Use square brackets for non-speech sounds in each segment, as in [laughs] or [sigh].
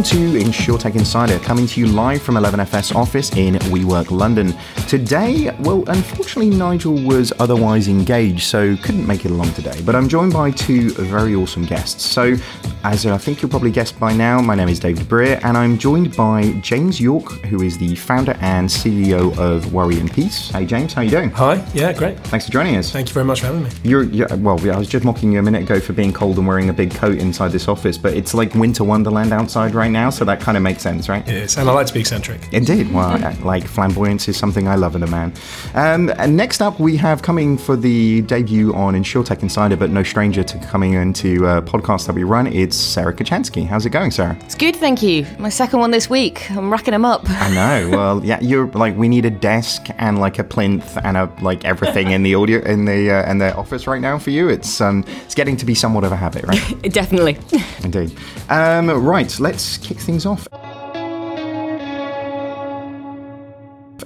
Welcome to InsurTech Insider, coming to you live from 11FS office in WeWork London. Today, well, unfortunately, Nigel was otherwise engaged, so couldn't make it along today. But I'm joined by two very awesome guests. So, as I think you'll probably guessed by now, my name is David Brear, and I'm joined by James York, who is the founder and CEO of Worry and Peace. Hey, James, how are you doing? Hi, yeah, great. Thanks for joining us. Thank you very much for having me. You're, you're well. I was just mocking you a minute ago for being cold and wearing a big coat inside this office, but it's like winter wonderland outside right now, so that kind of makes sense, right? It is, and I like to be eccentric. Indeed. Well, [laughs] like flamboyance is something I love in a man. Um, and next up, we have coming for the debut on InsurTech Insider, but no stranger to coming into a podcast that we run. It's Sarah Kocianski. How's it going, Sarah? It's good, thank you. My second one this week. I'm racking them up. I know. [laughs] Well, yeah, you're like we need a desk and like a plinth and a like everything in the audio in the uh, in the office right now for you. It's um it's getting to be somewhat of a habit, right? [laughs] Definitely. [laughs] Indeed. Um, right, let's kick things off.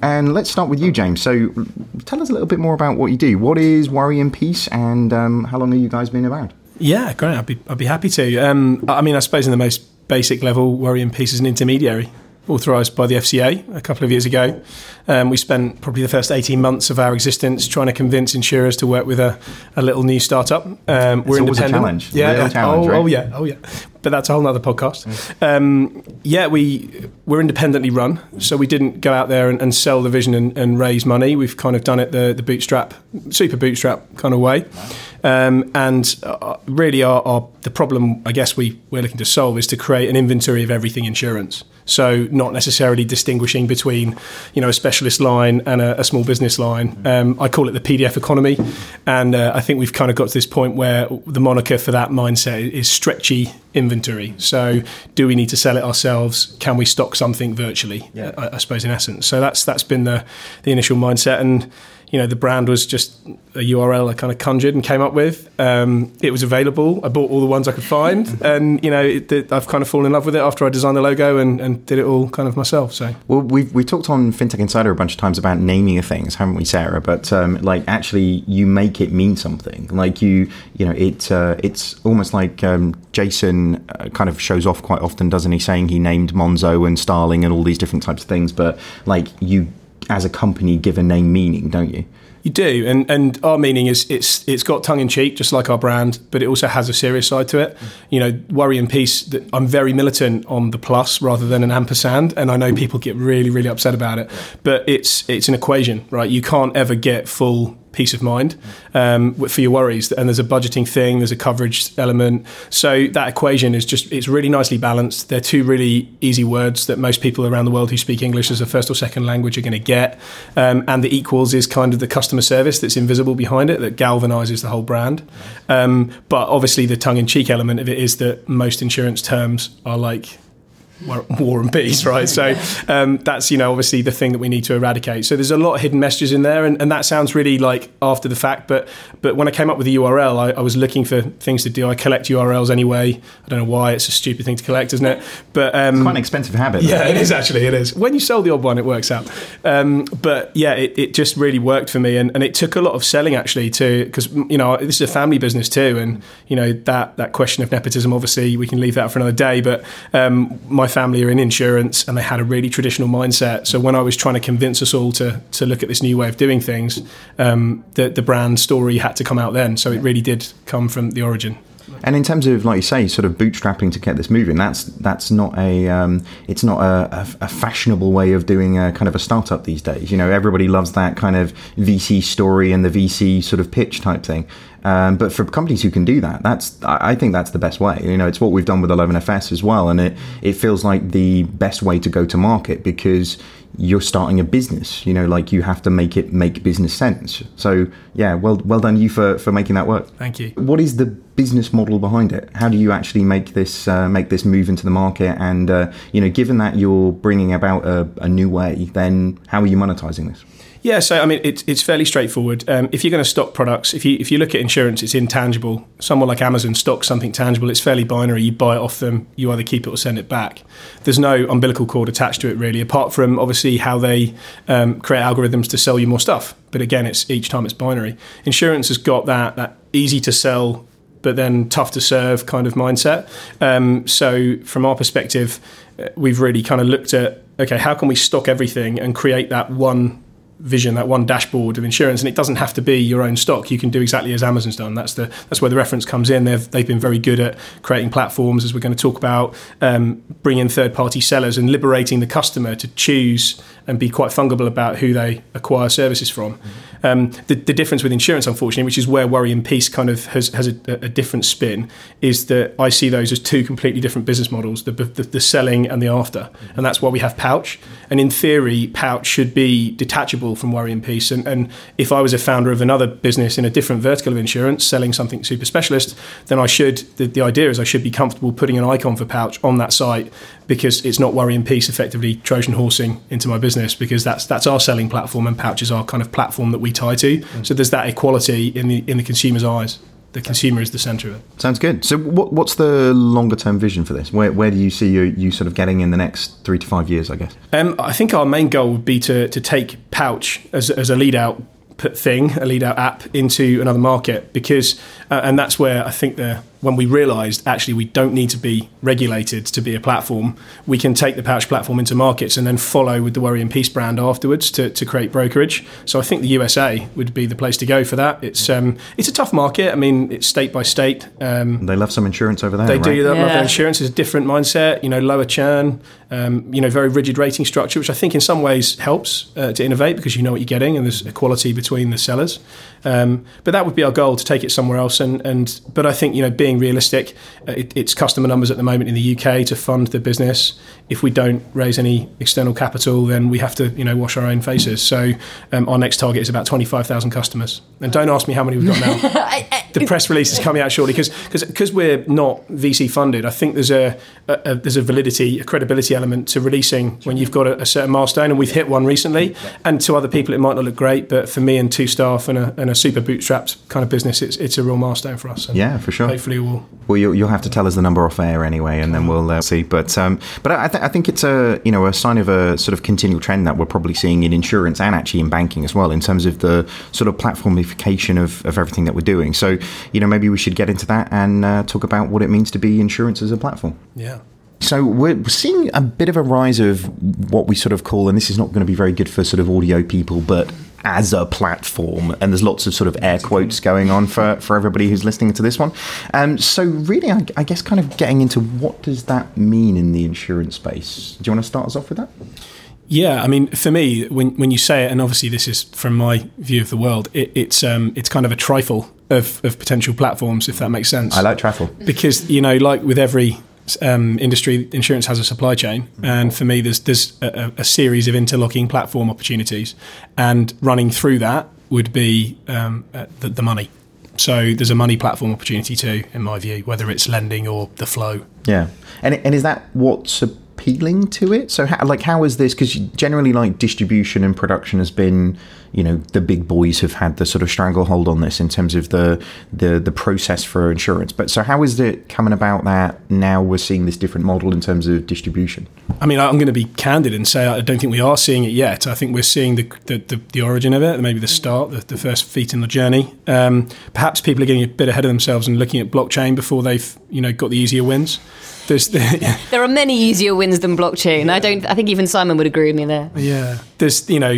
And let's start with you, James. So, tell us a little bit more about what you do. What is Worry and Peace, and um, how long have you guys been around? Yeah, great. I'd be, I'd be happy to. Um, I mean, I suppose in the most basic level, Worry and Peace is an intermediary authorised by the FCA a couple of years ago. Um, we spent probably the first 18 months of our existence trying to convince insurers to work with a, a little new startup. Um, we're independent. A challenge. Yeah. Challenge, oh, right? oh, yeah. Oh, yeah. But that's a whole other podcast. Um, yeah, we we're independently run, so we didn't go out there and, and sell the vision and, and, raise money. We've kind of done it the, the bootstrap, super bootstrap kind of way. Um, and uh, really, our, our, the problem I guess we we're looking to solve is to create an inventory of everything insurance. So not necessarily distinguishing between, you know, a specialist line and a, a small business line. Um, I call it the PDF economy, and uh, I think we've kind of got to this point where the moniker for that mindset is stretchy inventory. So do we need to sell it ourselves? Can we stock something virtually? Yeah. I, I suppose in essence. So that's that's been the the initial mindset and you know, the brand was just a URL I kind of conjured and came up with. Um, it was available. I bought all the ones I could find, [laughs] and you know, it, it, I've kind of fallen in love with it after I designed the logo and, and, did it all kind of myself. So, well, we've we talked on FinTech Insider a bunch of times about naming of things, haven't we, Sarah? But um, like, actually, you make it mean something. Like you, you know, it uh, it's almost like um, Jason uh, kind of shows off quite often, doesn't he? Saying he named Monzo and Starling and all these different types of things, but like you as a company give a name meaning, don't you? You do, and and our meaning is it's it's got tongue in cheek, just like our brand, but it also has a serious side to it. You know, worry and peace. That I'm very militant on the plus rather than an ampersand, and I know people get really really upset about it, but it's it's an equation, right? You can't ever get full peace of mind um, for your worries. And there's a budgeting thing, there's a coverage element. So that equation is just it's really nicely balanced. They're two really easy words that most people around the world who speak English as a first or second language are going to get. Um, and the equals is kind of the customer service that's invisible behind it that galvanizes the whole brand. Um, but obviously, the tongue in cheek element of it is that most insurance terms are like war and peace, right? So [laughs] um, that's you know obviously the thing that we need to eradicate. So there's a lot of hidden messages in there, and, and that sounds really like after the fact. But but when I came up with the URL, I, I, was looking for things to do. I collect URLs anyway. I don't know why it's a stupid thing to collect, isn't it? But um, it's quite an expensive habit. Yeah, it is actually. It is. When you sell the odd one, it works out. Um, but yeah, it, it just really worked for me, and, and it took a lot of selling actually to because you know this is a family business too, and you know that that question of nepotism. Obviously, we can leave that for another day. But um, my family are in insurance and they had a really traditional mindset. So when I was trying to convince us all to to look at this new way of doing things, um, the the brand story had to come out then. So it really did come from the origin. And in terms of, like you say, sort of bootstrapping to get this moving, that's that's not a um, it's not a, a, a, fashionable way of doing a kind of a startup these days. You know, everybody loves that kind of VC story and the VC sort of pitch type thing. Um, but for companies who can do that, that's I think that's the best way. You know, it's what we've done with 11FS as well, and it it feels like the best way to go to market because you're starting a business. You know, like you have to make it make business sense. So yeah, well well done you for for making that work. Thank you. What is the business model behind it? How do you actually make this uh, make this move into the market? And uh, you know, given that you're bringing about a, a new way, then how are you monetizing this? Yeah, so I mean, it's, it's fairly straightforward. Um, if you're going to stock products, if you if you look at insurance, it's intangible. Someone like Amazon stocks something tangible. It's fairly binary. You buy it off them. You either keep it or send it back. There's no umbilical cord attached to it really, apart from obviously how they um, create algorithms to sell you more stuff. But again, it's each time it's binary. Insurance has got that that easy to sell but then tough to serve kind of mindset. Um, so from our perspective, uh, we've really kind of looked at okay, how can we stock everything and create that one vision, that one dashboard of insurance, and it doesn't have to be your own stock. You can do exactly as Amazon's done. That's the that's where the reference comes in. They've they've been very good at creating platforms, as we're going to talk about, um, bringing third party sellers and liberating the customer to choose and be quite fungible about who they acquire services from. Um, the, the difference with insurance, unfortunately, which is where Worry and Peace kind of has, has a, a different spin, is that I see those as two completely different business models: the, the, the selling and the after, and that's why we have Pouch. And in theory, Pouch should be detachable from Worry and Peace. And, and if I was a founder of another business in a different vertical of insurance, selling something super specialist, then I should. The, the idea is I should be comfortable putting an icon for Pouch on that site because it's not Worry and Peace effectively Trojan horsing into my business because that's that's our selling platform and Pouch is our kind of platform that we tie to. So there's that equality in the in the consumer's eyes. The consumer is the centre of it. Sounds good. So, what, what's the longer term vision for this? Where, where do you see you, you sort of getting in the next three to five years? I guess. Um, I think our main goal would be to to take Pouch as as a lead out thing, a lead out app into another market because, uh, and that's where I think the when we realised actually we don't need to be regulated to be a platform, we can take the Pouch platform into markets and then follow with the Worry and Peace brand afterwards to, to create brokerage. So I think the USA would be the place to go for that. It's um, it's a tough market. I mean, it's state by state. Um, They love some insurance over there. they right? do that. Love Yeah. their insurance is a different mindset. You know, lower churn. Um, you know, very rigid rating structure, which I think in some ways helps uh, to innovate because you know what you're getting and there's equality between the sellers. Um, but that would be our goal to take it somewhere else. And, and but I think you know, being realistic, uh, it, it's customer numbers at the moment in the UK to fund the business. If we don't raise any external capital, then we have to you know wash our own faces. So um, our next target is about twenty five thousand customers. And don't ask me how many we've got now [laughs] the press release is coming out shortly because because we're not VC funded. I think there's a, a, a there's a validity, a credibility element to releasing when you've got a, a certain milestone, and we've hit one recently. And to other people, it might not look great, but for me and two staff and a, and a super bootstrapped kind of business, it's it's a real milestone for us. And Yeah, for sure. Hopefully, we'll. Well, you'll, you'll have to tell us the number off air anyway, and then we'll uh, see. But um, but I, th- I think it's a you know a sign of a sort of continual trend that we're probably seeing in insurance and actually in banking as well, in terms of the sort of platformification of, of everything that we're doing. So you know maybe we should get into that and uh, talk about what it means to be insurance as a platform. Yeah. So we're seeing a bit of a rise of what we sort of call, and this is not going to be very good for sort of audio people, but as a platform, and there's lots of sort of air quotes going on for, for everybody who's listening to this one. Um, so really, I, I guess kind of getting into what does that mean in the insurance space? Do you want to start us off with that? Yeah, I mean, for me, when when you say it, and obviously this is from my view of the world, it, it's um, it's kind of a trifle of, of potential platforms, if that makes sense. I like trifle because you know, like with every um, industry, insurance has a supply chain, and for me, there's there's a, a series of interlocking platform opportunities, and running through that would be um, uh, the, the money. So there's a money platform opportunity too, in my view, whether it's lending or the flow. Yeah, and and is that what's appealing to it? So, how, like, how is this? Because generally, like, distribution and production has been, you know, the big boys have had the sort of stranglehold on this in terms of the the the process for insurance. But so, how is it coming about that now we're seeing this different model in terms of distribution? I mean, I'm going to be candid and say I don't think we are seeing it yet. I think we're seeing the the, the, the origin of it, maybe the start, the, the first feet in the journey. Um, perhaps people are getting a bit ahead of themselves and looking at blockchain before they've you know got the easier wins. There's the, [laughs] There are many easier wins than blockchain. I don't. I think even Simon would agree with me there. yeah. There's you know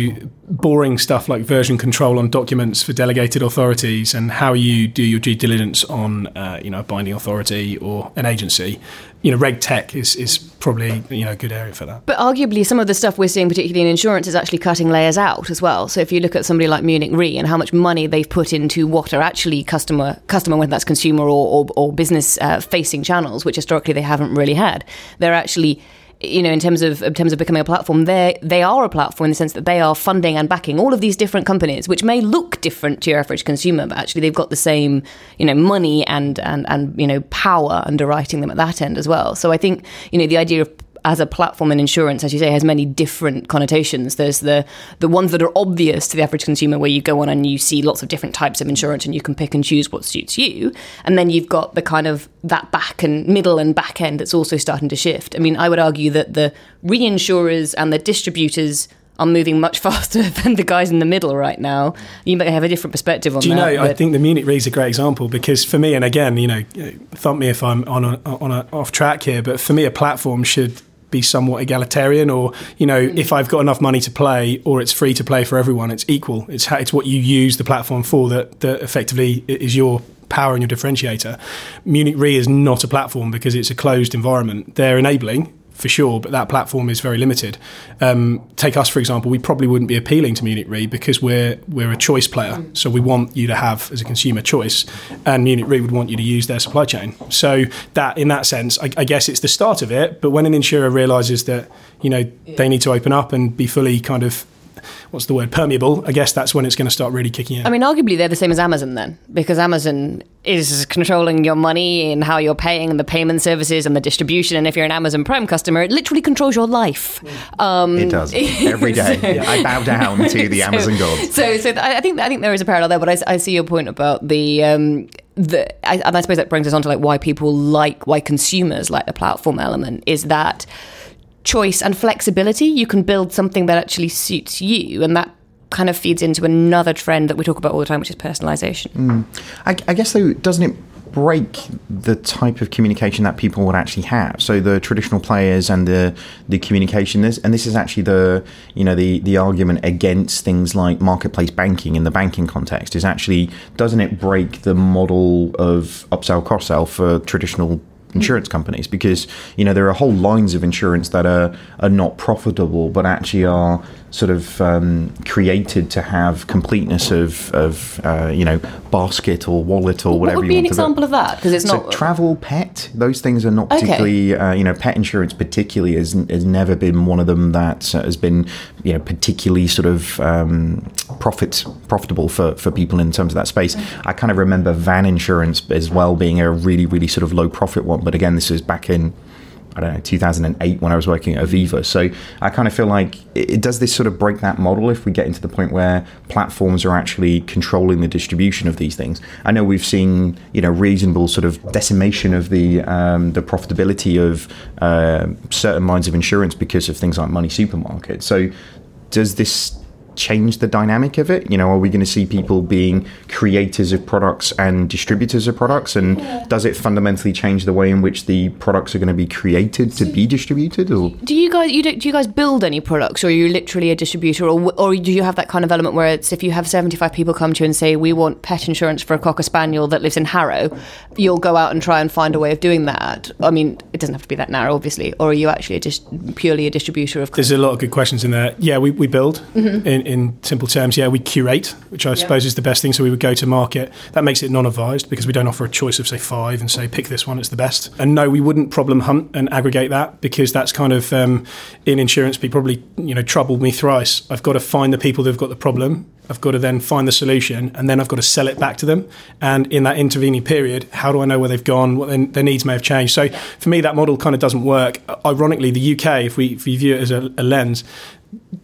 boring stuff like version control on documents for delegated authorities and how you do your due diligence on uh, you know a binding authority or an agency. You know, reg tech is is probably you know a good area for that. But arguably, some of the stuff we're seeing, particularly in insurance, is actually cutting layers out as well. So if you look at somebody like Munich Re and how much money they've put into what are actually customer customer, whether that's consumer or or, or business uh, facing channels, which historically they haven't really had, they're actually you know, in terms of in terms of becoming a platform, they they are a platform in the sense that they are funding and backing all of these different companies, which may look different to your average consumer, but actually they've got the same, you know, money and and and you know power underwriting them at that end as well. So I think you know the idea of as a platform in insurance, as you say, has many different connotations. There's the the ones that are obvious to the average consumer, where you go on and you see lots of different types of insurance, and you can pick and choose what suits you. And then you've got the kind of that back and middle and back end that's also starting to shift. I mean, I would argue that the reinsurers and the distributors are moving much [laughs] faster than the guys in the middle right now. You may have a different perspective on Do you that. know? I think the Munich Re is a great example because for me, and again, you know, thump me if I'm on a, on a off track here, but for me, a platform should be somewhat egalitarian or you know mm. if i've got enough money to play or it's free to play for everyone it's equal. It's how, it's what you use the platform for that, that effectively is your power and your differentiator. Munich re is not a platform because it's a closed environment. They're enabling for sure, but that platform is very limited. Um, take us for example, we probably wouldn't be appealing to Munich Re because we're we're a choice player, so we want you to have as a consumer choice, and Munich Re would want you to use their supply chain. So that in that sense, I, I guess it's the start of it. But when an insurer realizes that you know they need to open up and be fully kind of what's the word permeable i guess that's when it's going to start really kicking in I mean, arguably they're the same as Amazon then, because Amazon is controlling your money and how you're paying and the payment services and the distribution. And if you're an Amazon Prime customer, it literally controls your life. Um, It does every day. [laughs] I bow down to the [laughs] Amazon gods. So, so I I think I think there is a parallel there, but I, I see your point about the. Um, the, I, and I suppose that brings us on to like why people like why consumers like the platform element is that choice and flexibility. You can build something that actually suits you, and that kind of feeds into another trend that we talk about all the time, which is personalization. Mm. I, I guess though, doesn't it break the type of communication that people would actually have? So the traditional players and the the communication this, and this is actually the you know the the argument against things like marketplace banking in the banking context is actually doesn't it break the model of upsell cross sell for traditional insurance companies because you know there are whole lines of insurance that are are not profitable but actually are sort of um, created to have completeness of of uh, you know basket or wallet or whatever. What would be an example of that? Because it's so not. travel pet those things are not Okay. particularly uh, you know pet insurance particularly has, has never been one of them that uh, has been you know particularly sort of um, profit profitable for for people in terms of that space i kind of remember van insurance as well being a really really sort of low profit one but again this was back in I don't know, 2008 when I was working at Aviva. So I kind of feel like it, does this sort of break that model if we get into the point where platforms are actually controlling the distribution of these things. I know we've seen, you know, reasonable sort of decimation of the um, the profitability of uh, certain lines of insurance because of things like MoneySupermarket. So does this change the dynamic of it? You know, are we going to see people being creators of products and distributors of products? And does it fundamentally change the way in which the products are going to be created to be distributed? Or Do you guys you do, do you guys build any products, or are you literally a distributor, or or do you have that kind of element where it's if you have seventy five people come to you and say we want pet insurance for a cocker spaniel that lives in Harrow, you'll go out and try and find a way of doing that. I mean, it doesn't have to be that narrow, obviously, or are you actually a dis- purely a distributor of? There's a lot of good questions in there. Yeah, we, we build mm-hmm. in, in simple terms. Yeah, we curate, which I suppose is the best thing. So we would go to market. That makes it non-advised because we don't offer a choice of say five and say pick this one. It's the best. And no, we wouldn't problem hunt and aggregate that because that's kind of um, in insurance. Be probably you know troubled me thrice. I've got to find the people who've got the problem. I've got to then find the solution, and then I've got to sell it back to them. And in that intervening period, how do I know where they've gone? What their, their needs may have changed. So for me, that model kind of doesn't work. Ironically, the UK, if we, if we view it as a, a lens,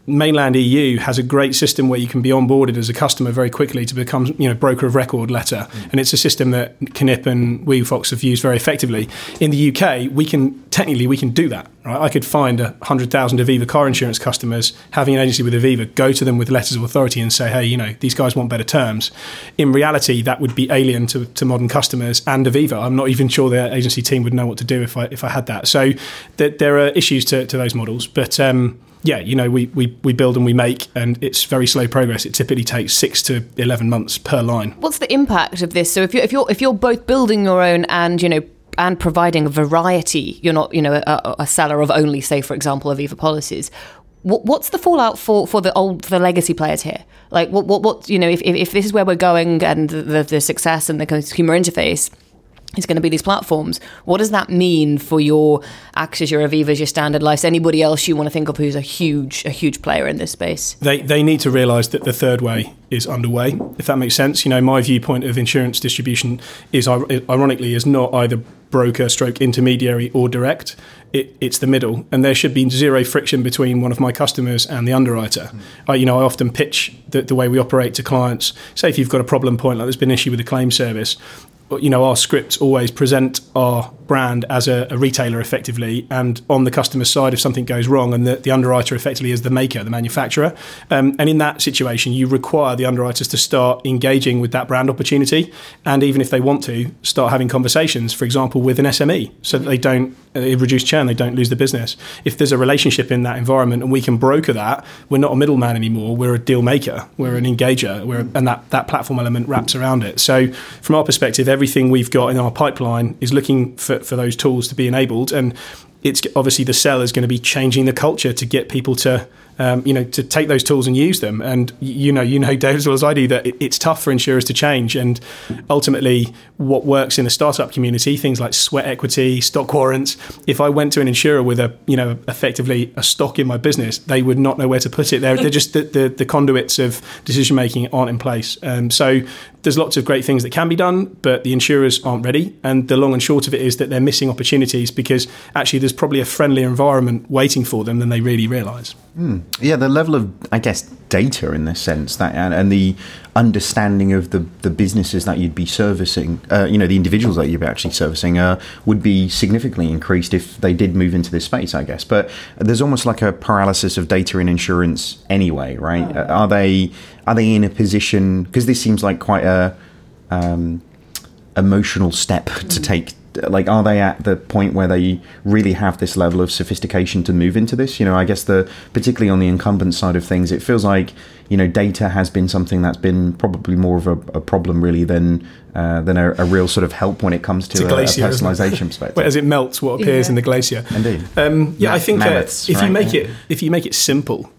mainland EU has a great system where you can be onboarded as a customer very quickly to become, you know, broker of record letter, and it's a system that Knip and WeFox have used very effectively. In the UK, we can technically we can do that. Right? I could find a hundred thousand Aviva car insurance customers having an agency with Aviva, go to them with letters of authority and say, hey, you know, these guys want better terms. In reality, that would be alien to, to modern customers and Aviva. I'm not even sure their agency team would know what to do if I if I had that. So th- there are issues to, to those models, but. Um, yeah, you know, we, we, we build and we make, and it's very slow progress. It typically takes six to eleven months per line. What's the impact of this? So if you're if you're if you're both building your own and you know and providing a variety, you're not you know a, a seller of only say for example Aviva policies. What, what's the fallout for, for the old for the legacy players here? Like what what, what you know if, if, if this is where we're going and the, the, the success and the consumer interface is going to be these platforms. What does that mean for your AXAs, your Avivas, your Standard Lives, anybody else you want to think of who's a huge, a huge player in this space? They they need to realise that the third way is underway. If that makes sense, you know, my viewpoint of insurance distribution is ironically is not either broker, stroke intermediary, or direct. It, it's the middle, and there should be zero friction between one of my customers and the underwriter. Mm. I, you know, I often pitch the, the way we operate to clients. Say if you've got a problem point, like there's been an issue with the claim service, you know, our scripts always present our brand as a, a, retailer effectively, and on the customer side, if something goes wrong, and the, the underwriter effectively is the maker, the manufacturer. Um, and in that situation, you require the underwriters to start engaging with that brand opportunity, and even if they want to, start having conversations, for example, with an SME, so that they don't uh, reduce churn, they don't lose the business. If there's a relationship in that environment and we can broker that, we're not a middleman anymore. We're a deal maker. We're an engager. We're, and that, that platform element wraps around it. So, from our perspective, everything we've got in our pipeline is looking for, for those tools to be enabled. And it's obviously the seller is going to be changing the culture to get people to um, you know, to take those tools and use them. And you know, you know, [laughs] Dave, as well as I do, that it, it's tough for insurers to change. And ultimately, what works in the startup community, things like sweat equity, stock warrants. If I went to an insurer with a, you know, effectively a stock in my business, they would not know where to put it. They're, they're just the, the, the, conduits of decision making aren't in place. Um, so there's lots of great things that can be done, but the insurers aren't ready. And the long and short of it is that they're missing opportunities because actually there's probably a friendlier environment waiting for them than they really realise. Mm. Yeah, the level of, I guess, data in this sense that and, and the understanding of the, the businesses that you'd be servicing, uh, you know, the individuals that you'd be actually servicing, uh, would be significantly increased if they did move into this space, I guess. But there's almost like a paralysis of data in insurance anyway, right? Uh, are they are they in a position because this seems like quite a um, emotional step [laughs] to take like are they at the point where they really have this level of sophistication to move into this? You know i guess the particularly on the incumbent side of things it feels like you know data has been something that's been probably more of a, a problem really than uh, than a, a, real sort of help when it comes to a, glacier, a, personalization [laughs] perspective. As it melts what appears yeah. in the glacier. Indeed. Um, yeah i think uh, if right? you make it if you make it simple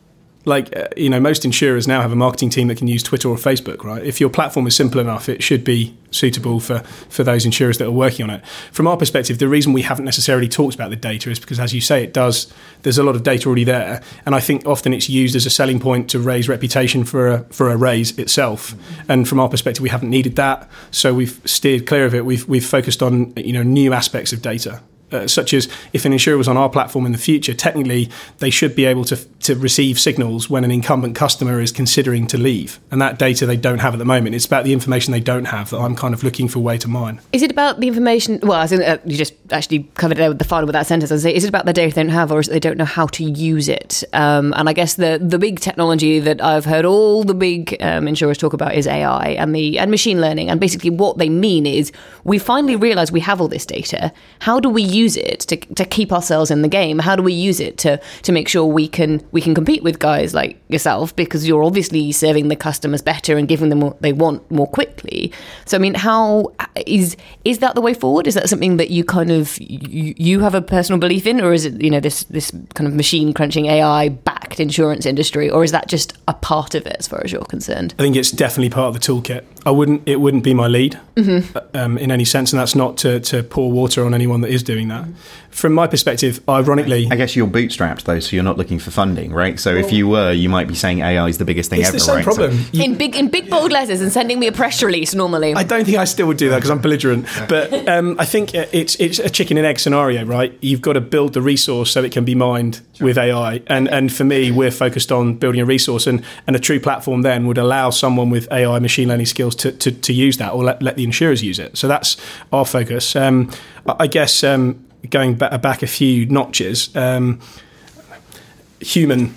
like uh, you know most insurers now have a marketing team that can use twitter or facebook right? If your platform is simple enough it should be suitable for for those insurers that are working on it. From our perspective the reason we haven't necessarily talked about the data is because as you say it does there's a lot of data already there. And i think often it's used as a selling point to raise reputation for a for a raise itself. And from our perspective we haven't needed that. So we've steered clear of it. We've we've focused on you know new aspects of data uh, such as if an insurer was on our platform in the future, technically they should be able to, to receive signals when an incumbent customer is considering to leave. And that data they don't have at the moment. It's about the information they don't have that I'm kind of looking for a way to mine. Is it about the information? Well, uh, you just actually covered it with the final with that sentence. I say, is it about the data they don't have, or is it they don't know how to use it? Um, and I guess the the big technology that I've heard all the big um, insurers talk about is AI and the and machine learning. And basically, what they mean is we finally realise we have all this data. How do we use use it to, to keep ourselves in the game? How do we use it to to make sure we can we can compete with guys like yourself because you're obviously serving the customers better and giving them what they want more quickly. So I mean, how is is that the way forward? Is that something that you kind of you, you have a personal belief in, or is it you know this this kind of machine crunching AI backed insurance industry, or is that just a part of it as far as you're concerned? I think it's definitely part of the toolkit. I wouldn't it wouldn't be my lead mm-hmm. um, in any sense, and that's not to, to pour water on anyone that is doing that. From my perspective, ironically, I guess you're bootstrapped though, so you're not looking for funding, right? So well, if you were, you might be saying AI is the biggest thing it's ever. It's the same right? problem so, in big in big bold letters and sending me a press release normally. I don't think I still would do that because I'm belligerent, but um, I think it's it's a chicken and egg scenario, right? You've got to build the resource so it can be mined sure. with AI, and and for me, we're focused on building a resource, and and a true platform then would allow someone with AI machine learning skills to to, to use that or let, let the insurers use it. So that's our focus. Um, I guess. Um, going back a few notches, um, human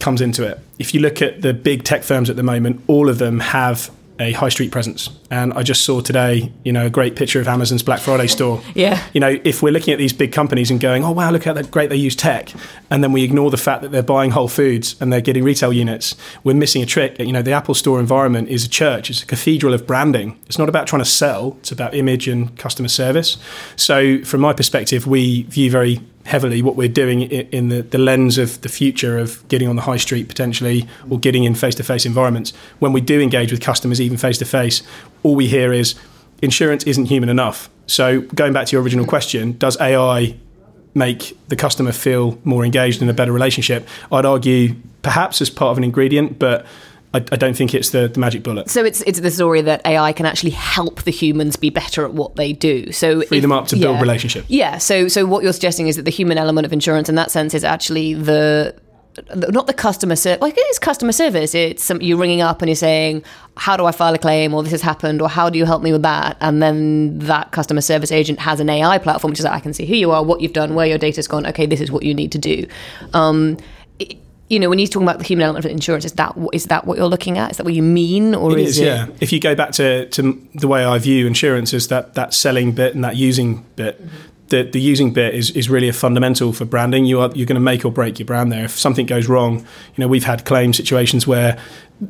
comes into it. If you look at the big tech firms at the moment, all of them have a high street presence. And I just saw today, you know, a great picture of Amazon's Black Friday store. Yeah. You know, if we're looking at these big companies and going, oh, wow, look how great they use tech, and then we ignore the fact that they're buying Whole Foods and they're getting retail units, we're missing a trick. You know, the Apple Store environment is a church, it's a cathedral of branding. It's not about trying to sell, it's about image and customer service. So, from my perspective, we view very heavily what we're doing in the, the lens of the future of getting on the high street potentially or getting in face to face environments. When we do engage with customers, even face to face, all we hear is insurance isn't human enough. So, going back to your original question, does AI make the customer feel more engaged in a better relationship? I'd argue perhaps as part of an ingredient, but I, I, don't think it's the, the, magic bullet. So it's it's the story that AI can actually help the humans be better at what they do. So free if, them up to build relationships. Yeah. So so what you're suggesting is that the human element of insurance, in that sense, is actually the not the customer service. Like it is customer service. It's some, you're ringing up and you're saying, "How do I file a claim?" or "This has happened," or "How do you help me with that?" And then that customer service agent has an AI platform, which is like, I can see who you are, what you've done, where your data's gone. Okay, this is what you need to do. Um, it, you know, when you're talking about the human element of insurance, is that is that what you're looking at? Is that what you mean, or it is, is it? Yeah. If you go back to, to the way I view insurance, is that that selling bit and that using bit. Mm-hmm. The, the using bit is, is really a fundamental for branding. You are you're going to make or break your brand there. If something goes wrong, you know we've had claim situations where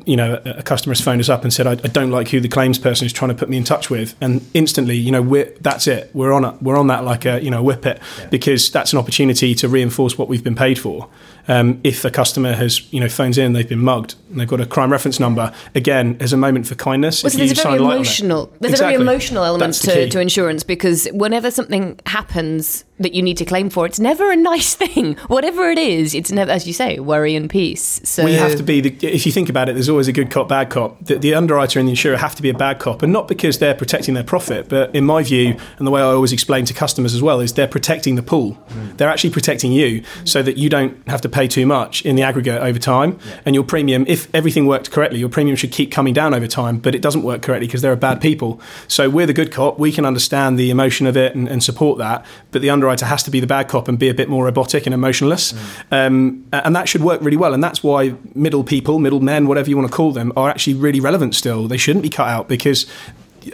you know, a customer has phoned us up and said, I, I, don't like who the claims person is trying to put me in touch with. And instantly, you know, we're, that's it. We're on it. We're on that like a, you know, whippet yeah. because that's an opportunity to reinforce what we've been paid for. Um, if a customer has, you know, phones in, they've been mugged, and they've got a crime reference number, again, as a moment for kindness. Well, so there's a very emotional, there's exactly. a very emotional element to, to insurance because whenever something happens that you need to claim for, it's never a nice [laughs] thing. Whatever it is, it's never, as you say, worry and peace. So we have to be. The, if you think about it, there's always a good cop, bad cop. The, the, underwriter and the insurer have to be a bad cop, and not because they're protecting their profit, but in my view, and the way I always explain to customers as well, is they're protecting the pool. Mm. They're actually protecting you, so that you don't have to pay too much in the aggregate over time, yeah. and your premium, if everything worked correctly, your premium should keep coming down over time. But it doesn't work correctly because there are bad people. So we're the good cop. We can understand the emotion of it and, and support that, but the underwriter has to be the bad cop and be a bit more robotic and emotionless, mm. um, and that should work really well. And that's why middle people, middle men, whatever you want to call them, are actually really relevant still. They shouldn't be cut out because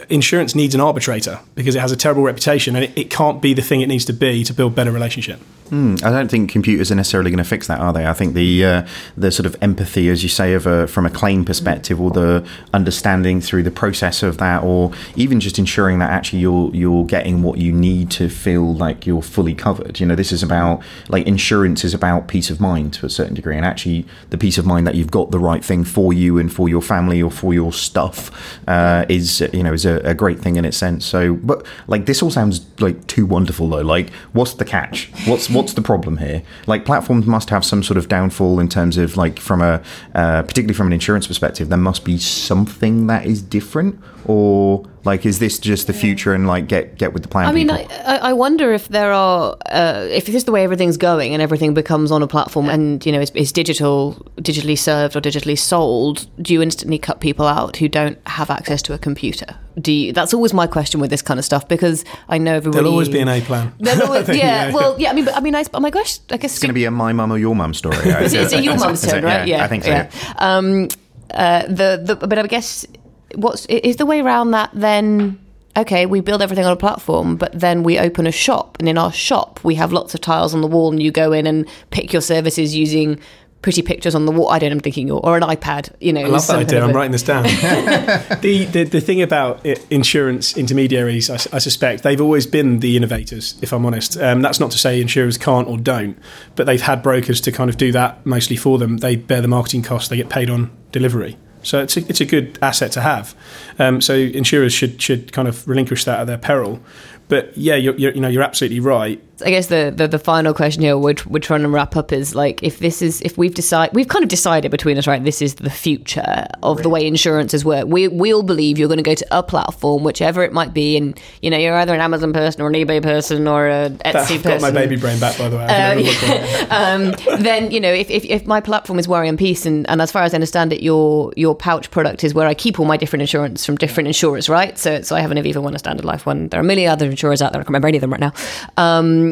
insurance needs an arbitrator because it has a terrible reputation and it, it can't be the thing it needs to be to build better relationship. Mm, I don't think computers are necessarily going to fix that, are they? I think the uh, the sort of empathy, as you say, of a, from a claim perspective, or the understanding through the process of that, or even just ensuring that actually you're you're getting what you need to feel like you're fully covered. You know, this is about like insurance is about peace of mind to a certain degree, and actually the peace of mind that you've got the right thing for you and for your family or for your stuff uh, is you know is a, a great thing in its sense. So, but like this all sounds like too wonderful though. Like, what's the catch? What's what's the problem here? Like platforms must have some sort of downfall in terms of like from a uh, particularly from an insurance perspective, there must be something that is different, or like is this just the future and like get get with the plan? I mean, I, I, wonder if there are uh, if this is the way everything's going and everything becomes on a platform and you know is, is digital digitally served or digitally sold. Do you instantly cut people out who don't have access to a computer? do you, that's always my question with this kind of stuff because I know everybody. There'll always be an A plan. Always, [laughs] think, yeah, yeah, well, yeah. I mean, but, I mean, I, oh my gosh, I guess it's going to be a my mum or your mum story. it's, it's a your mum's turn, right? Yeah, yeah, I think so. Yeah. Um, uh, the the but I guess what's is the way around that then? Okay, we build everything on a platform, but then we open a shop, and in our shop we have lots of tiles on the wall, and you go in and pick your services using pretty pictures on the wall. I don't. know, I'm thinking, or an iPad. You know, I love that idea. I'm writing this down. [laughs] the, the the thing about insurance intermediaries, I, I, suspect they've always been the innovators. If I'm honest, um, that's not to say insurers can't or don't, but they've had brokers to kind of do that mostly for them. They bear the marketing costs. They get paid on delivery. So it's a, it's a good asset to have. Um, so insurers should should kind of relinquish that at their peril. But yeah, you're, you're, you know you're absolutely right. I guess the, the, the final question here we're, we're trying to wrap up is like if this is if we've decided we've kind of decided between us right this is the future of the way insurances work. We we all believe you're going to go to a platform whichever it might be and you know you're either an Amazon person or an eBay person or a Etsy I've person. got my baby brain back by the way. Uh, [laughs] um, then you know if, if, if my platform is Worry and Peace and, and as far as I understand it your your pouch product is where I keep all my different insurance from different insurers right? So so I have an Aviva one a Standard Life one. There are a million other insurers out there. I can't remember any of them right now. Um,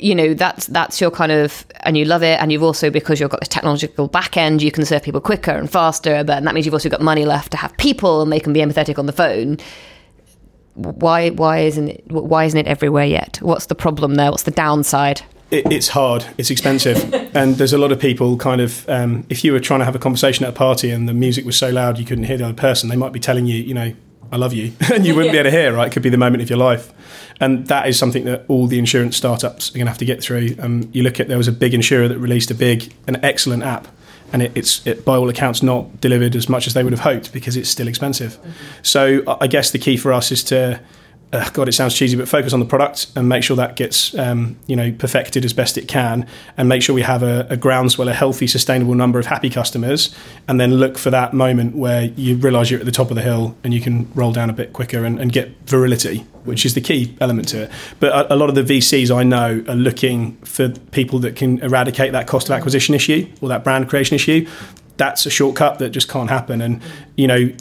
you know that's that's your kind of and you love it and you've also because you've got the technological back end you can serve people quicker and faster but and that means you've also got money left to have people and they can be empathetic on the phone why why isn't it why isn't it everywhere yet what's the problem there what's the downside it, it's hard. It's expensive, [laughs] and there's a lot of people kind of. Um, if you were trying to have a conversation at a party and the music was so loud you couldn't hear the other person, they might be telling you, you know, I love you, [laughs] and you wouldn't be able to hear. Right? It could be the moment of your life, and that is something that all the insurance startups are going to have to get through. Um, you look at there was a big insurer that released a big, an excellent app. And it, it's it, by all accounts not delivered as much as they would have hoped because it's still expensive. Mm-hmm. So I guess the key for us is to uh, God, it sounds cheesy, but focus on the product and make sure that gets um, you know perfected as best it can, and make sure we have a, a, groundswell, a healthy, sustainable number of happy customers, and then look for that moment where you realise you're at the top of the hill and you can roll down a bit quicker and, and get virility, which is the key element to it. But a, a, lot of the VCs I know are looking for people that can eradicate that cost of acquisition issue or that brand creation issue. That's a shortcut that just can't happen, and you know.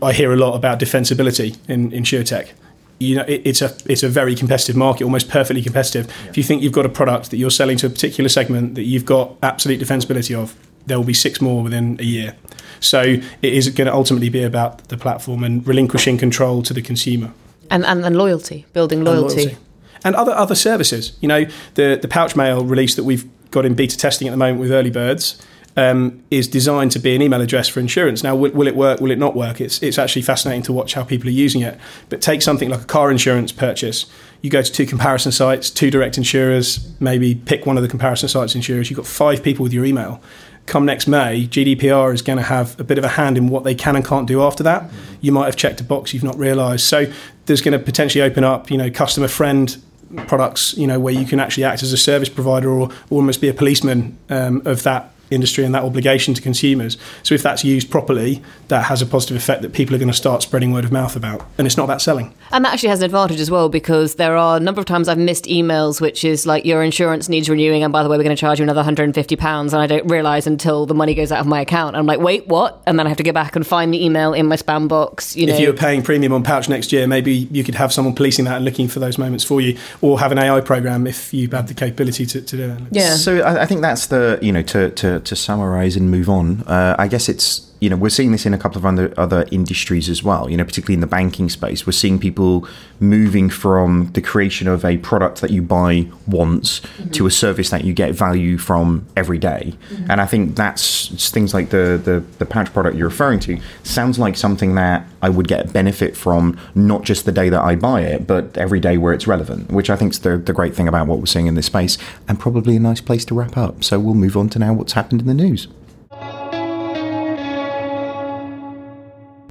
I hear a lot about defensibility in, in tech you know it, it's a it's a very competitive market, almost perfectly competitive. Yeah. If you think you've got a product that you're selling to a particular segment that you've got absolute defensibility of, there will be six more within a year. So it is going to ultimately be about the platform and relinquishing control to the consumer. And and, and loyalty, building loyalty. And, loyalty. and other other services. You know, the the pouch mail release that we've got in beta testing at the moment with early birds um, is designed to be an email address for insurance. Now, will, will, it work? Will it not work? It's, it's actually fascinating to watch how people are using it. But take something like a car insurance purchase. You go to two comparison sites, two direct insurers, maybe pick one of the comparison sites insurers. You've got five people with your email. Come next May, GDPR is going to have a bit of a hand in what they can and can't do after that. You might have checked a box you've not realised. So there's going to potentially open up, you know, customer friend products, you know, where you can actually act as a service provider or, or almost be a policeman um, of that industry and that obligation to consumers. So if that's used properly, that has a positive effect that people are going to start spreading word of mouth about. And it's not about selling. And that actually has an advantage as well because there are a number of times I've missed emails which is like your insurance needs renewing and by the way we're going to charge you another 150 pounds and I don't realize until the money goes out of my account. I'm like, "Wait, what?" And then I have to go back and find the email in my spam box, you know. If you were paying premium on Pouch next year, maybe you could have someone policing that and looking for those moments for you or have an AI program if you had the capability to, to do it. Yeah. So I, I think that's the, you know, to, to to, summarize and move on, uh, I guess it's you know we're seeing this in a couple of other other industries as well. You know, particularly in the banking space, we're seeing people moving from the creation of a product that you buy once mm-hmm. to a service that you get value from every day. Mm-hmm. And I think that's things like the, the the pouch product you're referring to sounds like something that I would get benefit from not just the day that I buy it, but every day where it's relevant. Which I think is the the great thing about what we're seeing in this space, and probably a nice place to wrap up. So we'll move on to now what's happened in the news.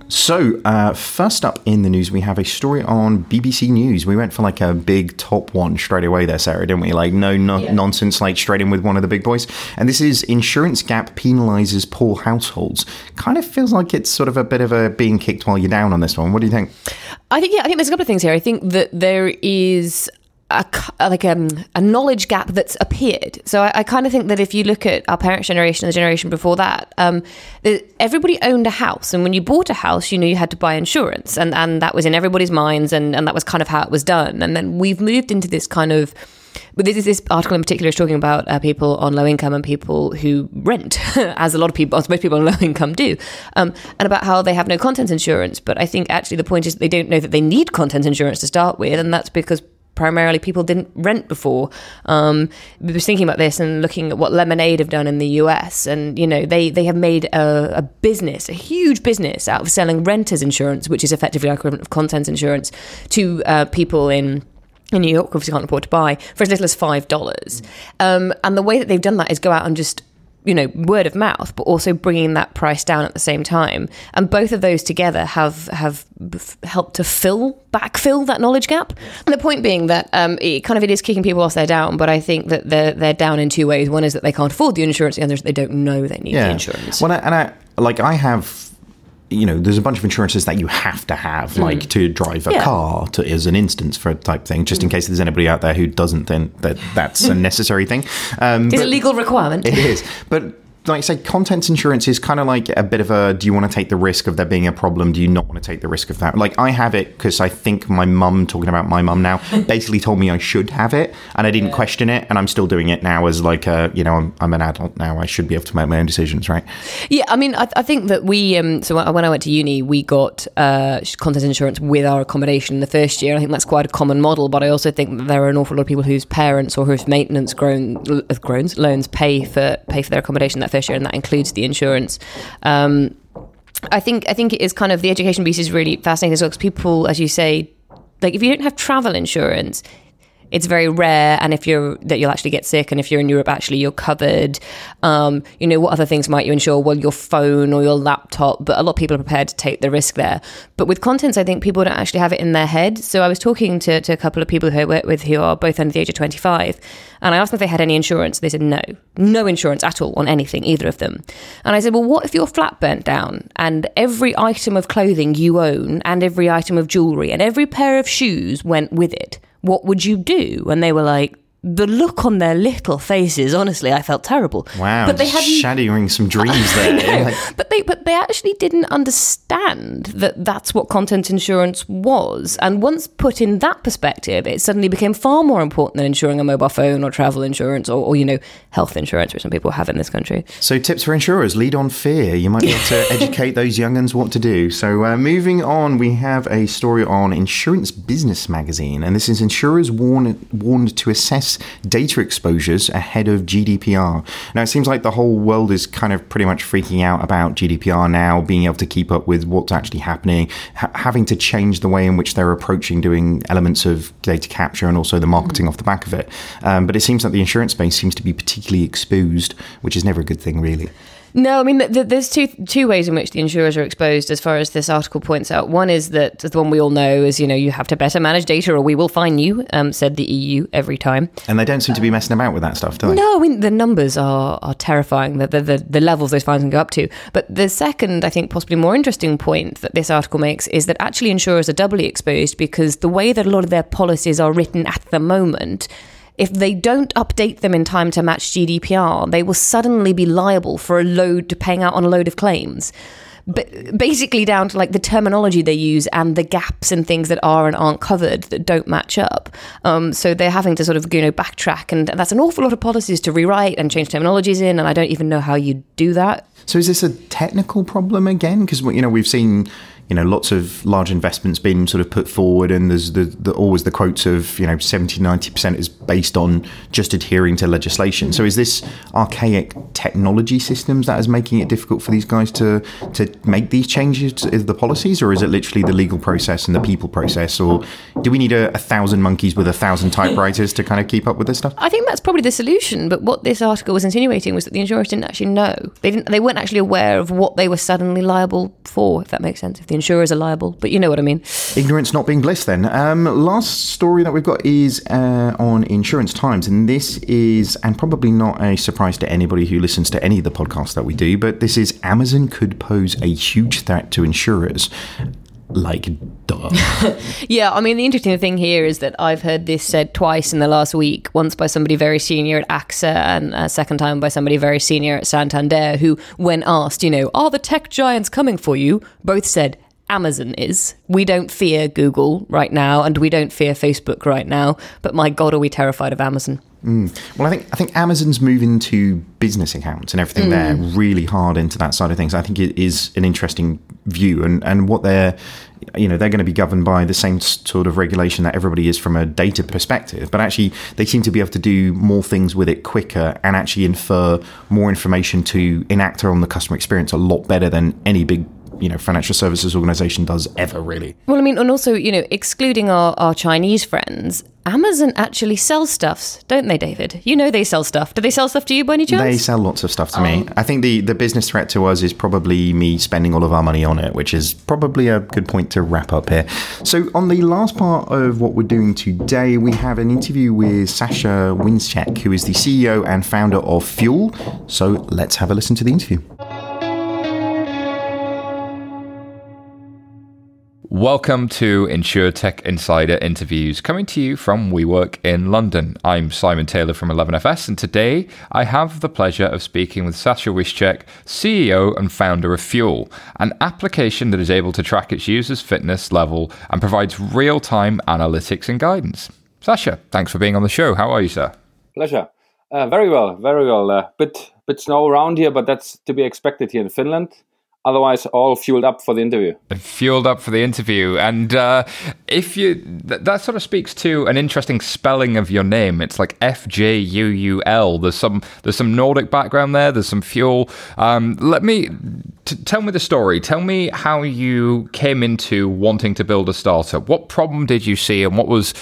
So, uh, first up in the news, we have a story on BBC News. We went for like a big top one straight away there, Sarah, didn't we? Like, no, no yeah. nonsense, like straight in with one of the big boys. And this is Insurance Gap penalises poor households. Kind of feels like it's sort of a bit of a being kicked while you're down on this one. What do you think? I think, yeah, I think there's a couple of things here. I think that there is a, like um, a knowledge gap that's appeared. So I, I kind of think that if you look at our parents' generation and the generation before that, um, everybody owned a house, and when you bought a house, you knew you had to buy insurance, and and that was in everybody's minds, and and that was kind of how it was done. And then we've moved into this kind of but this is this article in particular is talking about uh, people on low income and people who rent, [laughs] as a lot of people, as most people on low income do, um, and about how they have no content insurance. But I think actually the point is they don't know that they need content insurance to start with, and that's because primarily people didn't rent before. Um, we was thinking about this and looking at what Lemonade have done in the US, and you know they they have made a, a business, a huge business, out of selling renters insurance, which is effectively our equivalent of contents insurance, to uh, people in in New York who obviously can't afford to buy for as little as five dollars. Um, and the way that they've done that is go out and just you know word of mouth but also bringing that price down at the same time. And both of those together have have helped to fill backfill that knowledge gap. And the point being that um, it kind of it is kicking people off their down but I think that they're they're down in two ways. One is that they can't afford the insurance. The other is they don't know they need yeah. the insurance well and I like I have you know, there's a bunch of insurances that you have to have, mm. like to drive a yeah. car, to, as an instance for a type thing, just in mm. case there's anybody out there who doesn't think that that's a necessary thing. Um, it's a legal requirement. It is, but like I say, contents insurance is kind of like a bit of a do you want to take the risk of there being a problem? Do you not want to take the risk of that? Like, I have it because I think my mum, talking about my mum now, [laughs] basically told me I should have it and I didn't question it. And I'm still doing it now as like a, you know, I'm, I'm an adult now. I should be able to make my own decisions, right? Yeah, I mean, I, I think that we. Um, so when I went to uni, we got uh, content insurance with our accommodation in the first year. I think that's quite a common model, but I also think that there are an awful lot of people whose parents or whose maintenance grown, groans, loans pay for pay for their accommodation that first year, and that includes the insurance. Um, I think I think it is kind of the education piece is really fascinating as well because people, as you say, like if you don't have travel insurance, it's very rare and if you're that you'll actually get sick and if you're in europe actually you're covered. Um, you know what other things might you insure? Well your phone or your laptop but a lot of people are prepared to take the risk there. But with contents i think people don't actually have it in their head. So i was talking to, to a couple of people who i work with who are both under the age of 25 and i asked them if they had any insurance. They said no. No insurance at all on anything either of them. And i said well what if your flat burnt down and every item of clothing you own and every item of jewelry and every pair of shoes went with it what would you do? And they were like, the look on their little faces, honestly, I felt terrible. Wow, but they had shadowing some [laughs] dreams there. like, but they but they actually didn't understand that that's what content insurance was. And once put in that perspective, it suddenly became far more important than insuring a mobile phone or travel insurance or, or you know health insurance, which some people have in this country. So, tips for insurers: lead on fear. You might be able to [laughs] educate those younguns what to do. So, uh, moving on, we have a story on Insurance Business Magazine, and this is insurers warned warned to assess data exposures ahead of GDPR. Now, it seems like the whole world is kind of pretty much freaking out about GDPR now, being able to keep up with what's actually happening, ha- having to change the way in which they're approaching doing elements of data capture and also the marketing mm-hmm. off the back of it. Um, but it seems that the insurance space seems to be particularly exposed, which is never a good thing, really. No, I mean, th- th- there's two two ways in which the insurers are exposed, as far as this article points out. One is that the one we all know is, you know, you have to better manage data or we will fine you, um, said the EU every time. And they don't seem to be messing about with that stuff, do they? No, I mean, the numbers are, are terrifying, the, the, the, the levels those fines can go up to. But the second, I think, possibly more interesting point that this article makes is that actually insurers are doubly exposed because the way that a lot of their policies are written at the moment if they don't update them in time to match GDPR, they will suddenly be liable for a load to paying out on a load of claims. But basically, down to like the terminology they use and the gaps and things that are and aren't covered that don't match up. Um, so they're having to sort of you know backtrack, and that's an awful lot of policies to rewrite and change terminologies in. And I don't even know how you do that. So is this a technical problem again? Because you know we've seen you know lots of large investments being sort of put forward and there's the, the, always the quotes of you know 70 90% is based on just adhering to legislation. So is this archaic technology systems that is making it difficult for these guys to to make these changes to the policies or is it literally the legal process and the people process? Or do we need a, a thousand monkeys with a thousand typewriters to kind of keep up with this stuff? I think that's probably the solution but what this article was insinuating was that the insurers didn't actually know. They didn't they weren't actually aware of what they were suddenly liable for if that makes sense if the insurers are liable, but you know what I mean. Ignorance not being bliss, then. Um, last story that we've got is uh, on Insurance Times, and this is, and probably not a surprise to anybody who listens to any of the podcasts that we do, but this is Amazon could pose a huge threat to insurers like duh. [laughs] [laughs] yeah, I mean the interesting thing here is that I've heard this said twice in the last week. Once by somebody very senior at AXA, and a second time by somebody very senior at Santander, who, when asked, you know, are the tech giants coming for you, both said Amazon is. We don't fear Google right now, and we don't fear Facebook right now. But my God, are we terrified of Amazon? Mm. Well, I think I think Amazon's moving to business accounts and everything mm. there really hard into that side of things. I think it is an interesting view, and and what they're you know they're going to be governed by the same sort of regulation that everybody is from a data perspective but actually they seem to be able to do more things with it quicker and actually infer more information to enact on the customer experience a lot better than any big you know financial services organization does ever really. Well i mean and also you know excluding our, our chinese friends amazon actually sells stuffs don't they david? You know they sell stuff. Do they sell stuff to you by any chance? They sell lots of stuff to oh. me i think the the business threat to us is probably me spending all of our money on it which is probably a good point to wrap up here. So on the last part of what we're doing today we have an interview with Sascha Wischek who is the ceo and founder of Fjuul. So let's have a listen to the interview Welcome to InsurTech Insider interviews coming to you from WeWork in London. I'm Simon Taylor from 11FS, and today I have the pleasure of speaking with Sascha Wischek, CEO and founder of Fjuul, an application that is able to track its users' fitness level and provides real time analytics and guidance. Sascha, thanks for being on the show. How are you, sir? Pleasure. Uh, very well, very well. Uh, bit, bit snow around here, but that's to be expected here in Finland otherwise all fueled up for the interview. Fueled up for the interview. And uh, if you th- that sort of speaks to an interesting spelling of your name. It's like f-j-u-u-l there's some there's some nordic background there. There's some fuel. Um, let me t- tell me the story. Tell me how you came into wanting to build a startup. What problem did you see and what was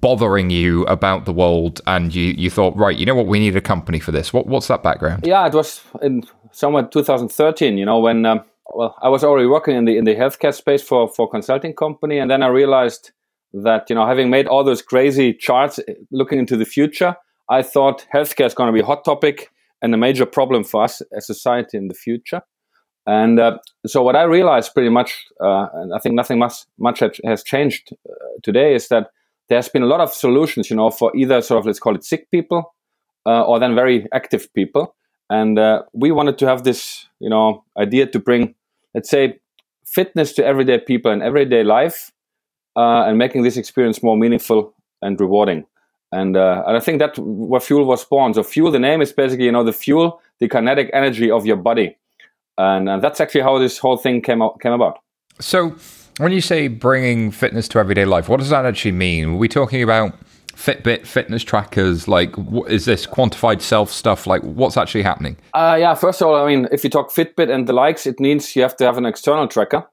bothering you about the world? And you, you thought right you know what? We need a company for this. What, what's that background? Yeah it was in somewhere 2013 you know when um, well i was already working in the in the healthcare space for for consulting company. And then i realized that you know having made all those crazy charts eh, looking into the future i thought healthcare is going to be a hot topic and a major problem for us as society in the future. And uh, so what i realized pretty much uh, and i think nothing much much has changed uh, today is that there's been a lot of solutions you know for either sort of let's call it sick people uh, or then very active people and uh, we wanted to have this you know idea to bring let's say fitness to everyday people and everyday life uh, and making this experience more meaningful and rewarding. And, uh, and i think that where Fjuul was born. So Fjuul the name is basically you know the fuel the kinetic energy of your body. And, and that's actually how this whole thing came out, came about. So when you say bringing fitness to everyday life what does that actually mean? Are we talking about Fitbit fitness trackers? Like, what, is this quantified self stuff? Like, what's actually happening? Uh, yeah, first of all, I mean, if you talk Fitbit and the likes, it means you have to have an external tracker.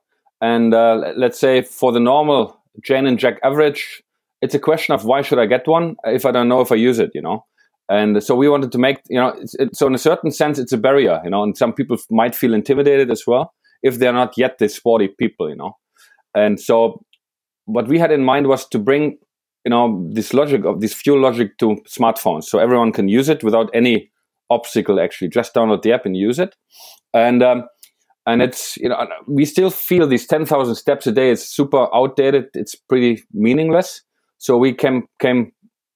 And uh, let's say for the normal Jane and Jack average, it's a question of why should I get one if I don't know if I use it, you know? And so we wanted to make, you know, it, so in a certain sense, it's a barrier, you know, and some people might feel intimidated as well if they're not yet the sporty people, you know. And so what we had in mind was to bring you know this logic of this fuel logic to smartphones. So everyone can use it without any obstacle actually. Just download the app and use it. And um, and it's you know we still feel these 10,000 steps a day is super outdated. It's pretty meaningless. So we came came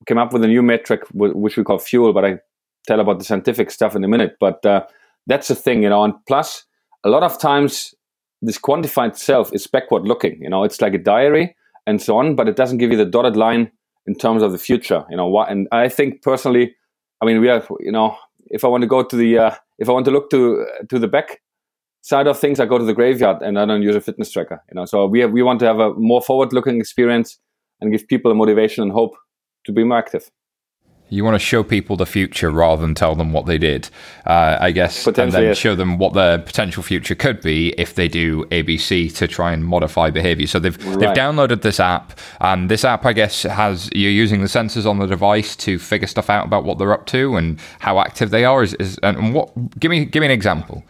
came up with a new metric which we call fuel but i tell about the scientific stuff in a minute. But uh, that's the thing you know and plus a lot of times this quantified self is backward looking you know. It's like a diary and so on, but it doesn't give you the dotted line in terms of the future. You know what? And I think personally, I mean, we have you know, if I want to go to the, uh, if I want to look to to the back side of things, I go to the graveyard and I don't use a fitness tracker. You know, so we have, we want to have a more forward looking experience and give people a motivation and hope to be more active. You want to show people the future rather than tell them what they did, uh, I guess, and then yes. show them what their potential future could be if they do ABC to try and modify behavior. So they've right. they've downloaded this app, and this app, I guess, has you're using the sensors on the device to figure stuff out about what they're up to and how active they are. Is, is and what? Give me give me an example.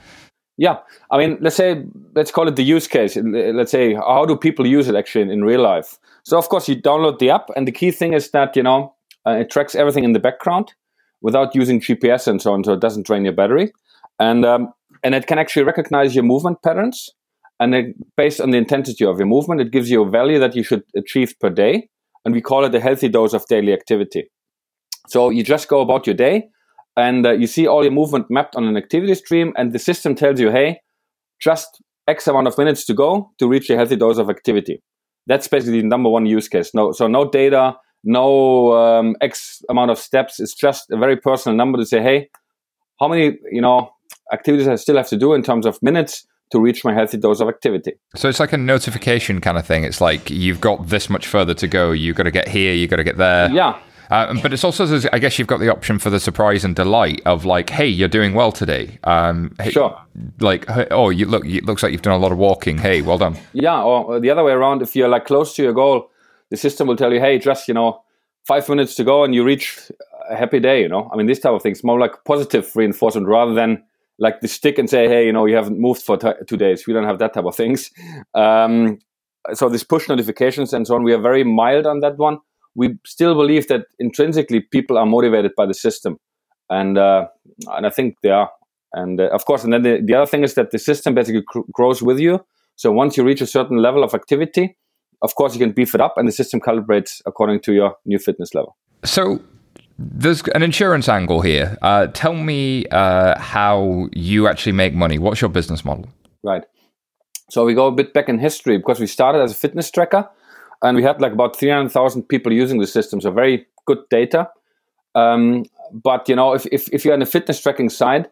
Yeah, I mean, let's say let's call it the use case. Let's say how do people use it actually in, in real life? So of course you download the app, and the key thing is that you know uh, it tracks everything in the background without using GPS and so on, so it doesn't drain your battery. And um, and it can actually recognize your movement patterns. And it, based on the intensity of your movement, it gives you a value that you should achieve per day. And we call it a healthy dose of daily activity. So you just go about your day and uh, you see all your movement mapped on an activity stream. And the system tells you, hey, just X amount of minutes to go to reach a healthy dose of activity. That's basically the number one use case. No, so no data, no um, X amount of steps. It's just a very personal number to say, hey, how many you know activities I still have to do in terms of minutes to reach my healthy dose of activity. So it's like a notification kind of thing. It's like you've got this much further to go. You've got to get here. You've got to get there. Yeah. Uh, but it's also, I guess, you've got the option for the surprise and delight of like, hey, you're doing well today. Um, hey, sure. Like, oh, you look, it looks like you've done a lot of walking. Hey, well done. Yeah, or the other way around. If you're like close to your goal, the system will tell you, hey, just you know, five minutes to go and you reach a happy day. You know, I mean, this type of things more like positive reinforcement rather than like the stick and say, hey, you know, you haven't moved for t- two days. We don't have that type of things. [laughs] Um, so this push notifications and so on, we are very mild on that one. We still believe that intrinsically people are motivated by the system, and uh, and I think they are. And uh, of course, and then the, the other thing is that the system basically cr- grows with you. So once you reach a certain level of activity, of course you can beef it up and the system calibrates according to your new fitness level. So there's an insurance angle here. Uh, tell me uh, how you actually make money. What's your business model? Right. So we go a bit back in history because we started as a fitness tracker and we had like about 300,000 people using the system. So very good data. Um, but, you know, if, if, if you're on the fitness tracking side,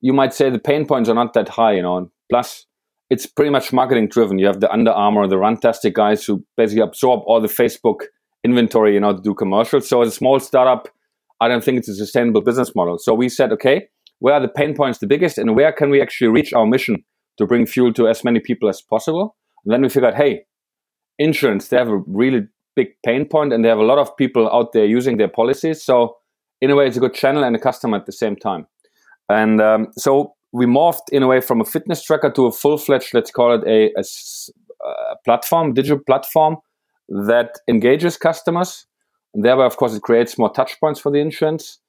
you might say the pain points are not that high, you know. Plus, it's pretty much marketing driven. You have the Under Armour, the Runtastic guys who basically absorb all the Facebook inventory, you know, to do commercials. So as a small startup, I don't think it's a sustainable business model. So we said, okay, where are the pain points the biggest and where can we actually reach our mission to bring fuel to as many people as possible? And then we figured, hey, insurance, they have a really big pain point and they have a lot of people out there using their policies. So in a way, it's a good channel and a customer at the same time. And um, so we morphed in a way from a fitness tracker to a full-fledged, let's call it a, a, a platform, digital platform that engages customers. And thereby, of course, it creates more touch points for the insurance.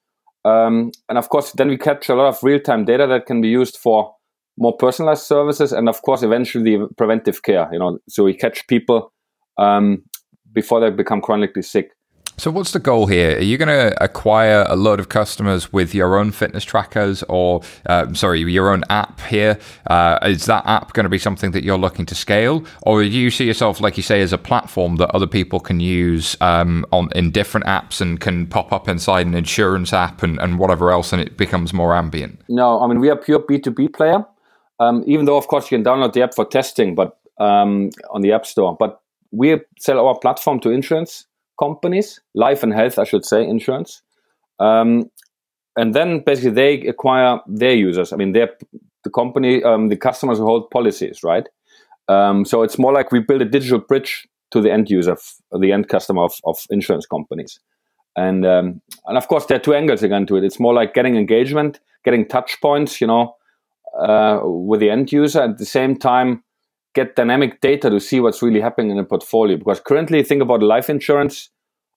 Um, and of course, then we capture a lot of real-time data that can be used for more personalized services, and of course, eventually preventive care. You know, so we catch people um, before they become chronically sick. So, what's the goal here? Are you going to acquire a load of customers with your own fitness trackers, or uh, sorry, your own app here? Uh, is that app going to be something that you're looking to scale, or do you see yourself, like you say, as a platform that other people can use um, on in different apps and can pop up inside an insurance app and, and whatever else, and it becomes more ambient? No, I mean we are pure B two B player. Um, even though, of course, you can download the app for testing, but um, on the App Store, but we sell our platform to insurance companies, life and health, I should say, insurance. Um, and then basically they acquire their users. I mean, they're the company, um, the customers who hold policies, right? Um, so it's more like we build a digital bridge to the end user, the end customer of, of insurance companies. And um, and of course, there are two angles again to it. It's more like getting engagement, getting touch points, you know, uh, with the end user. At the same time, get dynamic data to see what's really happening in a portfolio. Because currently, think about life insurance.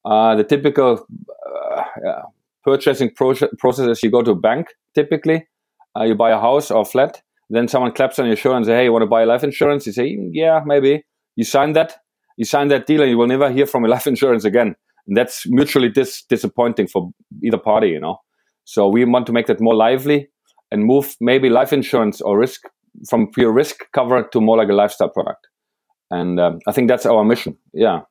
Uh, the typical uh, yeah, purchasing process is you go to a bank, typically, uh, you buy a house or a flat, then someone claps on your shoulder and say, hey, you want to buy life insurance? You say, yeah, maybe. You sign that, you sign that deal, and you will never hear from [laughs] life insurance again. And that's mutually dis- disappointing for either party, you know. So we want to make that more lively and move maybe life insurance or risk from pure risk cover to more like a lifestyle product. And um, I think that's our mission. Yeah.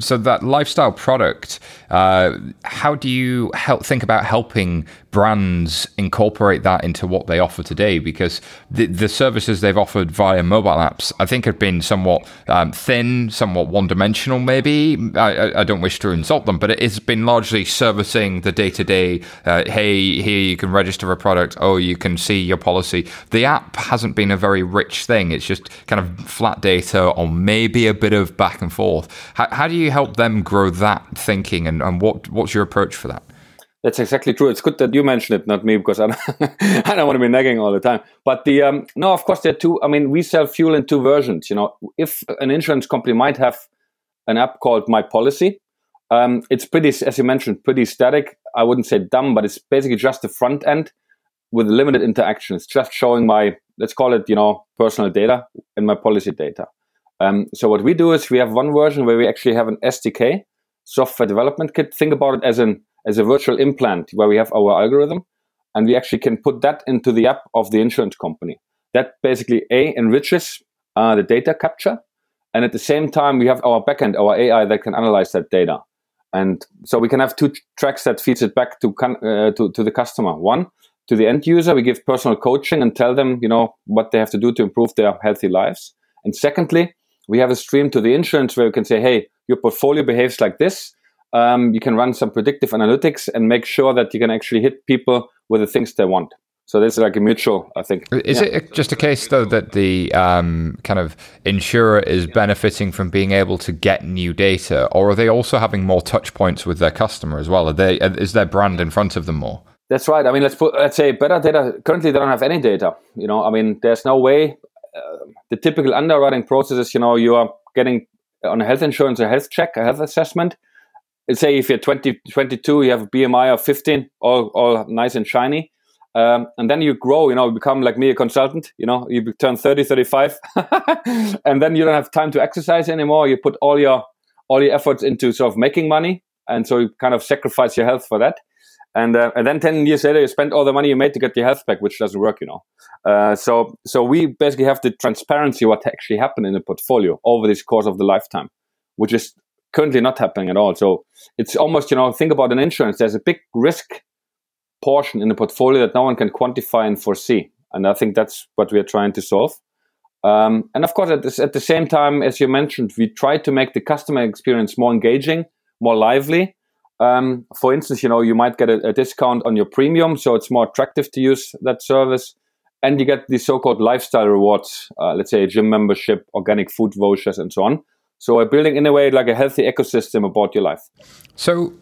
So that lifestyle product, uh, how do you help think about helping brands incorporate that into what they offer today? Because the, the services they've offered via mobile apps, I think, have been somewhat um, thin, somewhat one-dimensional. Maybe I, I, don't wish to insult them, but it has been largely servicing the day-to-day. Uh, hey, here you can register a product. Oh, you can see your policy. The app hasn't been a very rich thing. It's just kind of flat data or maybe a bit of back and forth. How, how do you help them grow that thinking, and, and what what's your approach for that? That's exactly true. It's good that you mentioned it, not me, because I [laughs] I don't want to be nagging all the time. But the um, no, of course there are two. I mean, we sell Fjuul in two versions. You know, if an insurance company might have an app called My Policy, um, it's pretty, as you mentioned, pretty static. I wouldn't say dumb, but it's basically just the front end with limited interaction. It's just showing my, let's call it, you know, personal data and my policy data. Um, so what we do is we have one version where we actually have an SDK, software development kit. Think about it as an as a virtual implant where we have our algorithm, and we actually can put that into the app of the insurance company. That basically a enriches uh, the data capture, and at the same time we have our backend, our AI that can analyze that data. And so we can have two tracks that feeds it back to, uh, to to the customer. One to the end user, we give personal coaching and tell them, you know, what they have to do to improve their healthy lives. And secondly, we have a stream to the insurance where we can say, hey, your portfolio behaves like this. Um, you can run some predictive analytics and make sure that you can actually hit people with the things they want. So this is like a mutual, I think. Is yeah. it just a case though that the um, kind of insurer is benefiting from being able to get new data, or are they also having more touch points with their customer as well? Are they is their brand in front of them more? That's right. I mean, let's put let's say better data. Currently, they don't have any data. You know, I mean, there's no way uh, the typical underwriting process is, you know, you are getting on a health insurance a health check, a health assessment. Say if you're 20, 22, you have a BMI of 15, all, all nice and shiny. Um, and then you grow, you know, become like me, a consultant, you know, you turn 30, 35, [laughs] and then you don't have time to exercise anymore. You put all your, all your efforts into sort of making money. And so you kind of sacrifice your health for that. And, uh, and then 10 years later, you spend all the money you made to get your health back, which doesn't work, you know. Uh, so, so we basically have the transparency what actually happened in the portfolio over this course of the lifetime, which is currently not happening at all. So it's almost, you know, think about an insurance. There's a big risk portion in the portfolio that no one can quantify and foresee. And I think that's what we are trying to solve. Um, and of course, at, this, at the same time, as you mentioned, we try to make the customer experience more engaging, more lively. Um, for instance, you know, you might get a, a, discount on your premium, so it's more attractive to use that service. And you get the so-called lifestyle rewards, uh, let's say a gym membership, organic food vouchers, and so on. So we're building in a way like a healthy ecosystem about your life. So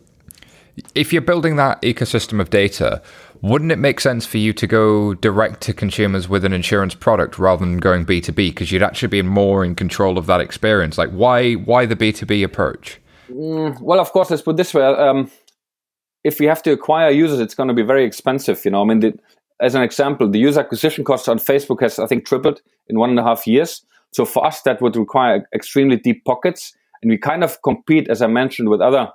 if you're building that ecosystem of data, wouldn't it make sense for you to go direct to consumers with an insurance product rather than going B2B because you'd actually be more in control of that experience? Like why why the B2B approach? Mm, well, of course, let's put this way. Um, if we have to acquire users, it's going to be very expensive. You know, I mean, the, as an example, the user acquisition cost on Facebook has, I think, tripled in one and a half years. So for us, that would require extremely deep pockets, and we kind of compete, as I mentioned, with other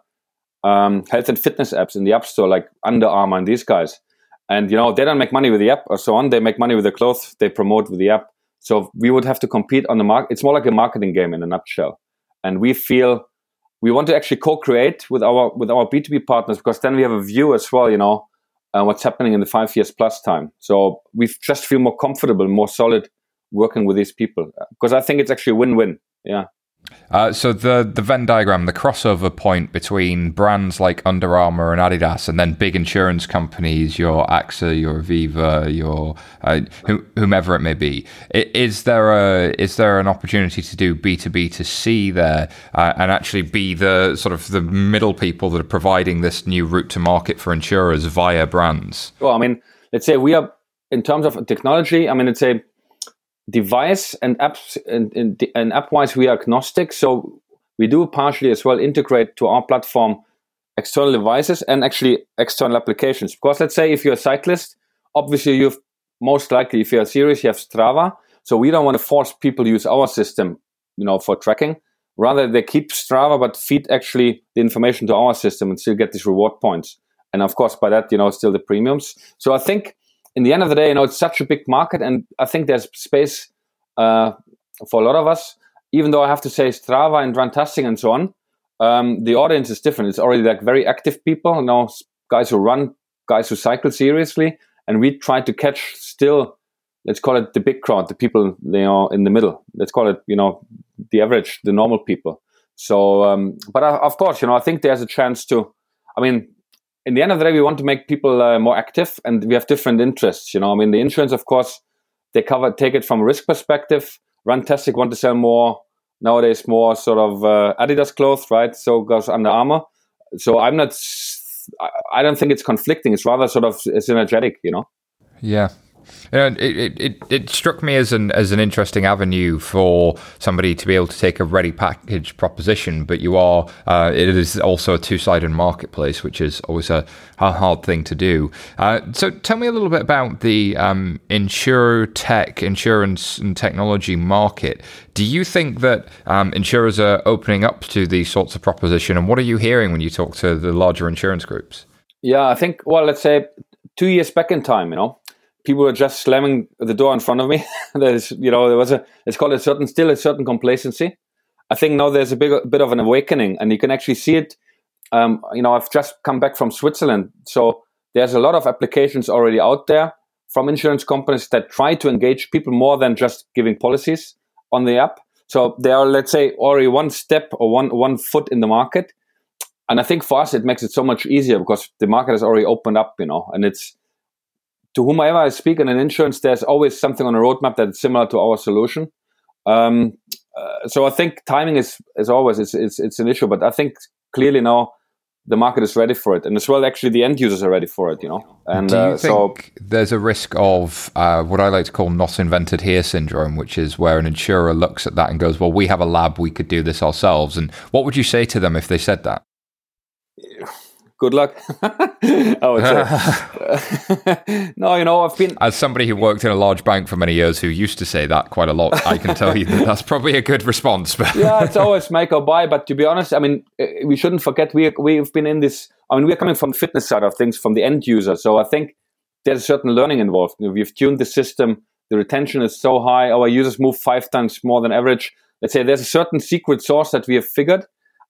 um, health and fitness apps in the App Store, like Under Armour and these guys. And you know they don't make money with the app or so on. They make money with the clothes they promote with the app. So we would have to compete on the market. It's more like a marketing game in a nutshell. And we feel we want to actually co-create with our with our B two B partners because then we have a view as well. You know uh, what's happening in the five years plus time. So we just feel more comfortable, more solid working with these people because I think it's actually a win win. Yeah. Uh, so the the Venn diagram, the crossover point between brands like Under Armour and Adidas, and then big insurance companies, your AXA, your Aviva, your uh, whomever it may be. Is there a is there an opportunity to do B two B to C there, uh, and actually be the sort of the middle people that are providing this new route to market for insurers via brands? Well, I mean, let's say we are in terms of technology. I mean, let's say device and apps and, and, and app wise we are agnostic. So we do partially as well integrate to our platform external devices and actually external applications. Because let's say if you're a cyclist obviously you've most likely if you're serious you have strava. So we don't want to force people to use our system you know for tracking. Rather they keep strava but feed actually the information to our system and still get these reward points. And of course by that you know still the premiums. So i think in the end of the day, you know, it's such a big market, and I think there's space uh, for a lot of us. Even though I have to say, Strava and Run Runtastic and so on, um, the audience is different. It's already like very active people, you know, guys who run, guys who cycle seriously, and we try to catch still. Let's call it the big crowd, the people they are in the middle. Let's call it, you know, the average, the normal people. So, um, but uh, of course, you know, I think there's a chance to. I mean, in the end of the day, we want to make people uh, more active, and we have different interests. You know, I mean, the insurance, of course, they cover take it from a risk perspective. Runtastic want to sell more nowadays, more sort of uh, Adidas clothes, right? So goes Under Armour. So I'm not. I don't think it's conflicting. It's rather sort of synergetic, you know. Yeah, and it, it, it struck me as an as an interesting avenue for somebody to be able to take a ready package proposition, but you are uh, it is also a two sided marketplace, which is always a, a hard thing to do. Uh, so tell me a little bit about the um, insure tech, insurance and technology market. Do you think that um, insurers are opening up to these sorts of proposition, and what are you hearing when you talk to the larger insurance groups? Yeah, I think well, let's say two years back in time, you know, people were just slamming the door in front of me. [laughs] there's, you know, there was a, it's called a certain, still a certain complacency. I think now there's a big, bit of an awakening, and you can actually see it. Um, you know, I've just come back from Switzerland, so there's a lot of applications already out there from insurance companies that try to engage people more than just giving policies on the app. So they are, let's say, already one step or one one foot in the market. And I think for us, it makes it so much easier because the market has already opened up, you know, and it's to whomever I speak in an insurance, there's always something on a roadmap that's similar to our solution. Um, uh, so I think timing is, is always it's, it's, it's an issue, but I think clearly now the market is ready for it, and as well, actually, the end users are ready for it. You know, and do you uh, think so, there's a risk of uh, what I like to call "not invented here" syndrome, which is where an insurer looks at that and goes, "Well, we have a lab, we could do this ourselves." And what would you say to them if they said that? Good luck. [laughs] I would say. [laughs] no, you know, I've been. As somebody who worked in a large bank for many years who used to say that quite a lot, I can tell you that that's probably a good response. But [laughs] yeah, it's always make or buy. But to be honest, I mean, eh, we shouldn't forget we, we've been in this. I mean, we're coming from the fitness side of things, from the end user. So I think there's a certain learning involved. We've tuned the system. The retention is so high. Our users move five times more than average. Let's say there's a certain secret sauce that we have figured,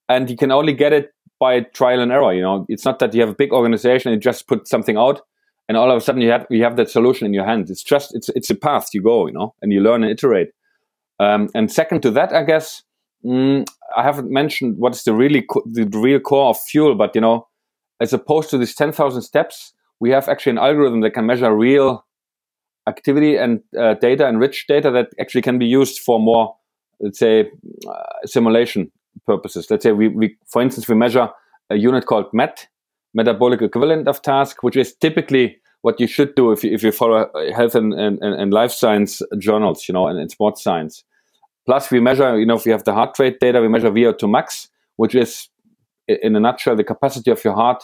and you can only get it by trial and error. You know, it's not that you have a big organization and you just put something out, and all of a sudden you have you have that solution in your hand. It's just it's it's a path you go, you know, and you learn and iterate. Um, and second to that, I guess mm, I haven't mentioned what is the really co- the real core of Fjuul, but you know, as opposed to these ten thousand steps, we have actually an algorithm that can measure real activity and uh, data and rich data that actually can be used for more, let's say, uh, simulation purposes. Let's say we, we, for instance, we measure a unit called MET, metabolic equivalent of task, which is typically what you should do if you, if you follow health and, and, and life science journals, you know, and, and sports science. Plus, we measure, you know, if you have the heart rate data, we measure VO2 max, which is, in a nutshell, the capacity of your heart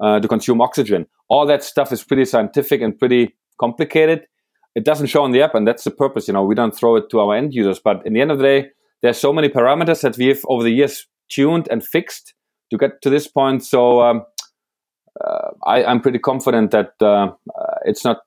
uh, to consume oxygen. All that stuff is pretty scientific and pretty complicated. It doesn't show on the app, and that's the purpose. You know, we don't throw it to our end users, but in the end of the day, there's so many parameters that we've over the years tuned and fixed to get to this point. So um, uh, I, am pretty confident that uh, uh, it's not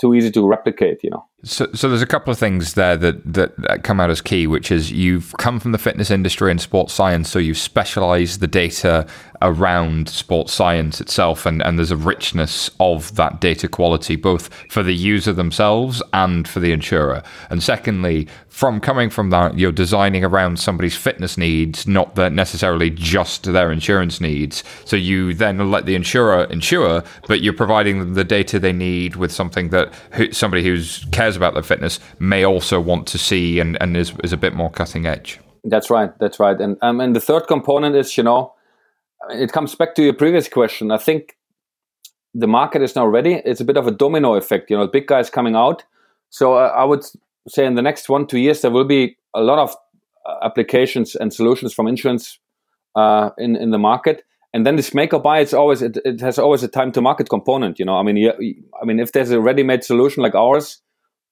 too easy to replicate. You know. So, so there's a couple of things there that, that, that come out as key, which is you've come from the fitness industry and sports science, so you've specialized the data around sports science itself, and, and there's a richness of that data quality, both for the user themselves and for the insurer. And secondly, from coming from that, you're designing around somebody's fitness needs, not necessarily just their insurance needs. So you then let the insurer insure, but you're providing them the data they need with something that somebody who cares about their fitness may also want to see and, and is, is a bit more cutting edge. That's right. That's right. And um, and the third component is, you know, it comes back to your previous question. I think the market is now ready. It's a bit of a domino effect. You know, big guys coming out. So uh, I would say in the next one two years there will be a lot of uh, applications and solutions from insurance uh, in in the market. And then this make or buy, it's always it, it has always a time to market component. You know, I mean, I mean, if there's a ready made solution like ours,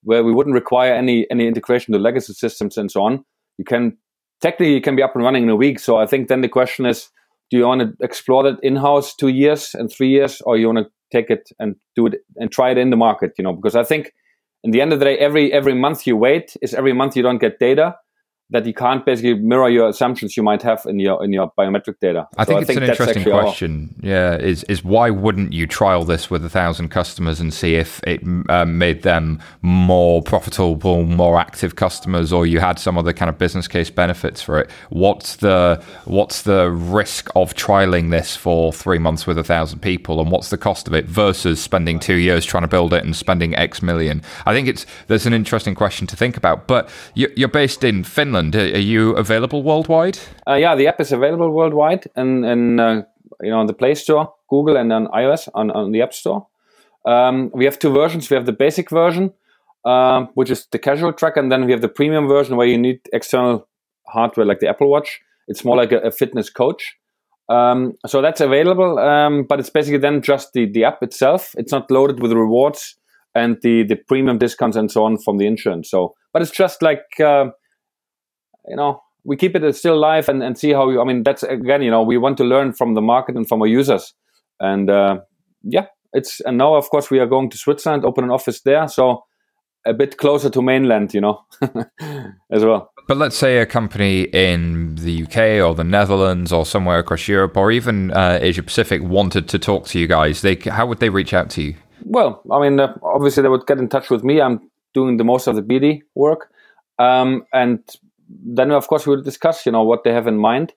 where we wouldn't require any any integration to legacy systems and so on. You can technically you can be up and running in a week. So I think then the question is, do you want to explore that in house two years and three years, or you want to take it and do it and try it in the market? You know, because I think in the end of the day, every every month you wait is every month you don't get data that you can't basically mirror your assumptions you might have in your in your biometric data. I so think I it's think an interesting question. Our... Yeah, is is why wouldn't you trial this with a thousand customers and see if it um, made them more profitable, more active customers, or you had some other kind of business case benefits for it? What's the what's the risk of trialing this for three months with a thousand people, and what's the cost of it versus spending two years trying to build it and spending X million? I think it's there's an interesting question to think about. But you're based in Finland Finland. Are you available worldwide? Uh, yeah, the app is available worldwide, and uh, you know on the Play Store, Google, and on iOS on, on the App Store. Um, we have two versions. We have the basic version, uh, which is the casual track, and then we have the premium version where you need external hardware like the Apple Watch. It's more like a, a fitness coach. Um, so that's available, um, but it's basically then just the, the app itself. It's not loaded with rewards and the, the premium discounts and so on from the insurance. So, but it's just like uh, you know we keep it still live and, and see how you, I mean that's again you know we want to learn from the market and from our users. And uh, yeah it's and now of course we are going to Switzerland open an office there so a bit closer to mainland you know [laughs] as well. But let's say a company in the UK or the Netherlands or somewhere across Europe or even uh, Asia Pacific wanted to talk to you guys they how would they reach out to you? Well I mean uh, obviously they would get in touch with me. I'm doing the most of the BD work. Um, and then of course we'll discuss you know what they have in mind.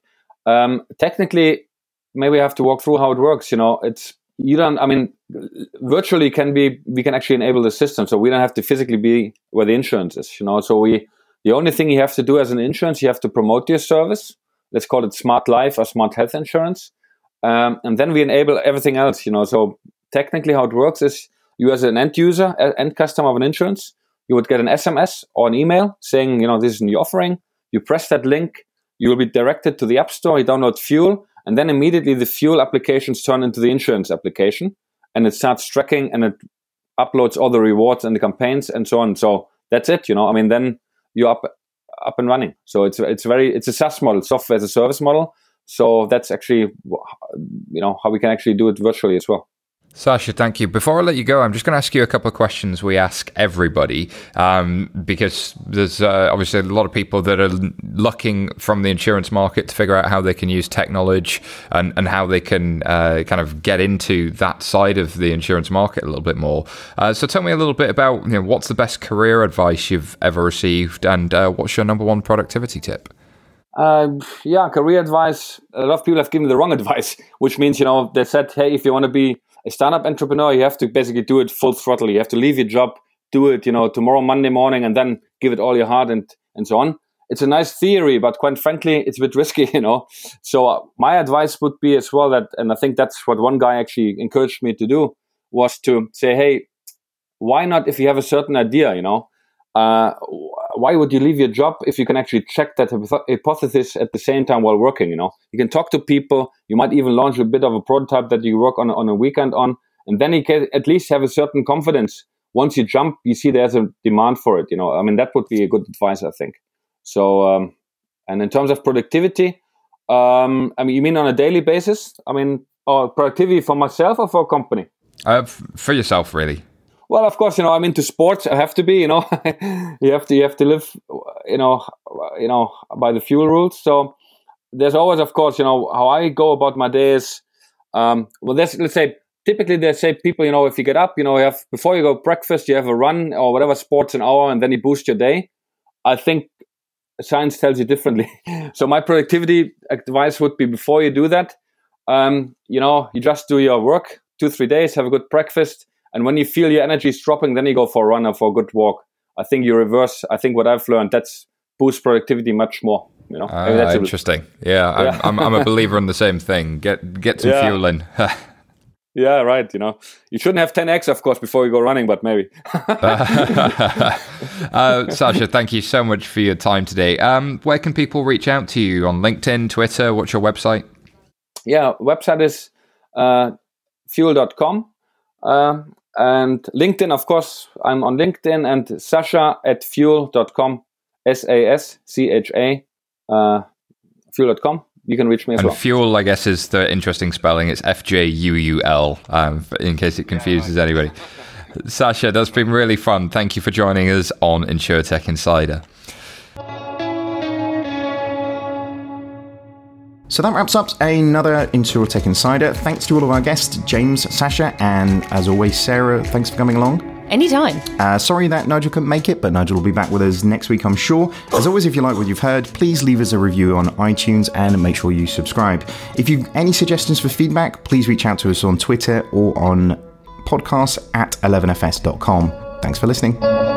Um, technically maybe we have to walk through how it works you know. It's you don't i mean virtually can be we can actually enable the system so we don't have to physically be where the insurance is you know. So we the only thing you have to do as an insurance you have to promote your service. Let's call it smart life or smart health insurance. Um, and then we enable everything else you know. So technically how it works is you as an end user end customer of an insurance you would get an SMS or an email saying, you know, this is new offering. You press that link, you will be directed to the App Store, you download Fjuul, and then immediately the Fjuul applications turn into the insurance application, and it starts tracking and it uploads all the rewards and the campaigns and so on. So that's it. You know, I mean, then you're up up and running. So it's it's very it's a SaaS model, software as a service model. So that's actually you know how we can actually do it virtually as well. Sascha, thank you. Before I let you go, I'm just going to ask you a couple of questions we ask everybody um, because there's uh, obviously a lot of people that are looking from the insurance market to figure out how they can use technology and, and how they can uh, kind of get into that side of the insurance market a little bit more. Uh, so tell me a little bit about you know, what's the best career advice you've ever received and uh, what's your number one productivity tip? Uh, yeah, career advice. A lot of people have given the wrong [laughs] advice, which means, you know, they said, hey, if you want to be a startup entrepreneur, you have to basically do it full throttle. You have to leave your job, do it, you know, tomorrow, Monday morning, and then give it all your heart and, and so on. It's a nice theory, but quite frankly, it's a bit [laughs] risky, you know. So uh, my advice would be as well that, and I think that's what one guy actually encouraged me to do, was to say, hey, why not if you have a certain idea, you know, uh, why would you leave your job if you can actually check that hypothesis at the same time while working? You know, you can talk to people. You might even launch a bit of a prototype that you work on on a weekend on, and then you can at least have a certain confidence. Once you jump, you see there's a demand for it. You know, I mean that would be a good advice, I think. So, um, and in terms of productivity, um, I mean, you mean on a daily basis? I mean, or productivity for myself or for a company? Uh, for yourself, really. Well, of course, you know I'm into sports. I have to be, you know. [laughs] you have to you have to live, you know, you know by the fuel rules. So there's always, of course, you know how I go about my days. Um, well, let's let's say typically they say people, you know, if you get up, you know, you have before you go breakfast, you have a run or whatever sports an hour, and then you boost your day. I think science tells you differently. [laughs] so my productivity advice would be before you do that, um, you know, you just do your work two three days, have a good breakfast and when you feel your energy is dropping, then you go for a run or for a good walk. I think you reverse. I think what I've learned that's boosts productivity much more. You know, ah, that's interesting. Yeah, yeah. I'm, I'm, I'm, a [laughs] believer in the same thing. Get get some yeah. fuel in. [laughs] yeah, right. You know, you shouldn't have 10x, of course, before you go running, but maybe. [laughs] uh, Sascha, thank you so much for your time today. Um, where can people reach out to you on LinkedIn, Twitter? What's your website? Yeah, website is uh, fjuul.com. Um, and LinkedIn, of course, I'm on LinkedIn and Sascha at fjuul.com, S A S C H A, uh, fjuul.com. You can reach me as and well. Fjuul, I guess, is the interesting spelling. It's F J U U L, um, in case it confuses anybody. Sascha, that's been really fun. Thank you for joining us on InsurTech Insider. So that wraps up another InsurTech Insider. Thanks to all of our guests, James, Sascha, and as always, Sarah. Thanks for coming along. Anytime. Uh, sorry that Nigel couldn't make it, but Nigel will be back with us next week, I'm sure. As always, if you like what you've heard, please leave us a review on iTunes and make sure you subscribe. If you've any suggestions for feedback, please reach out to us on Twitter or on podcast at 11fs.com. Thanks for listening.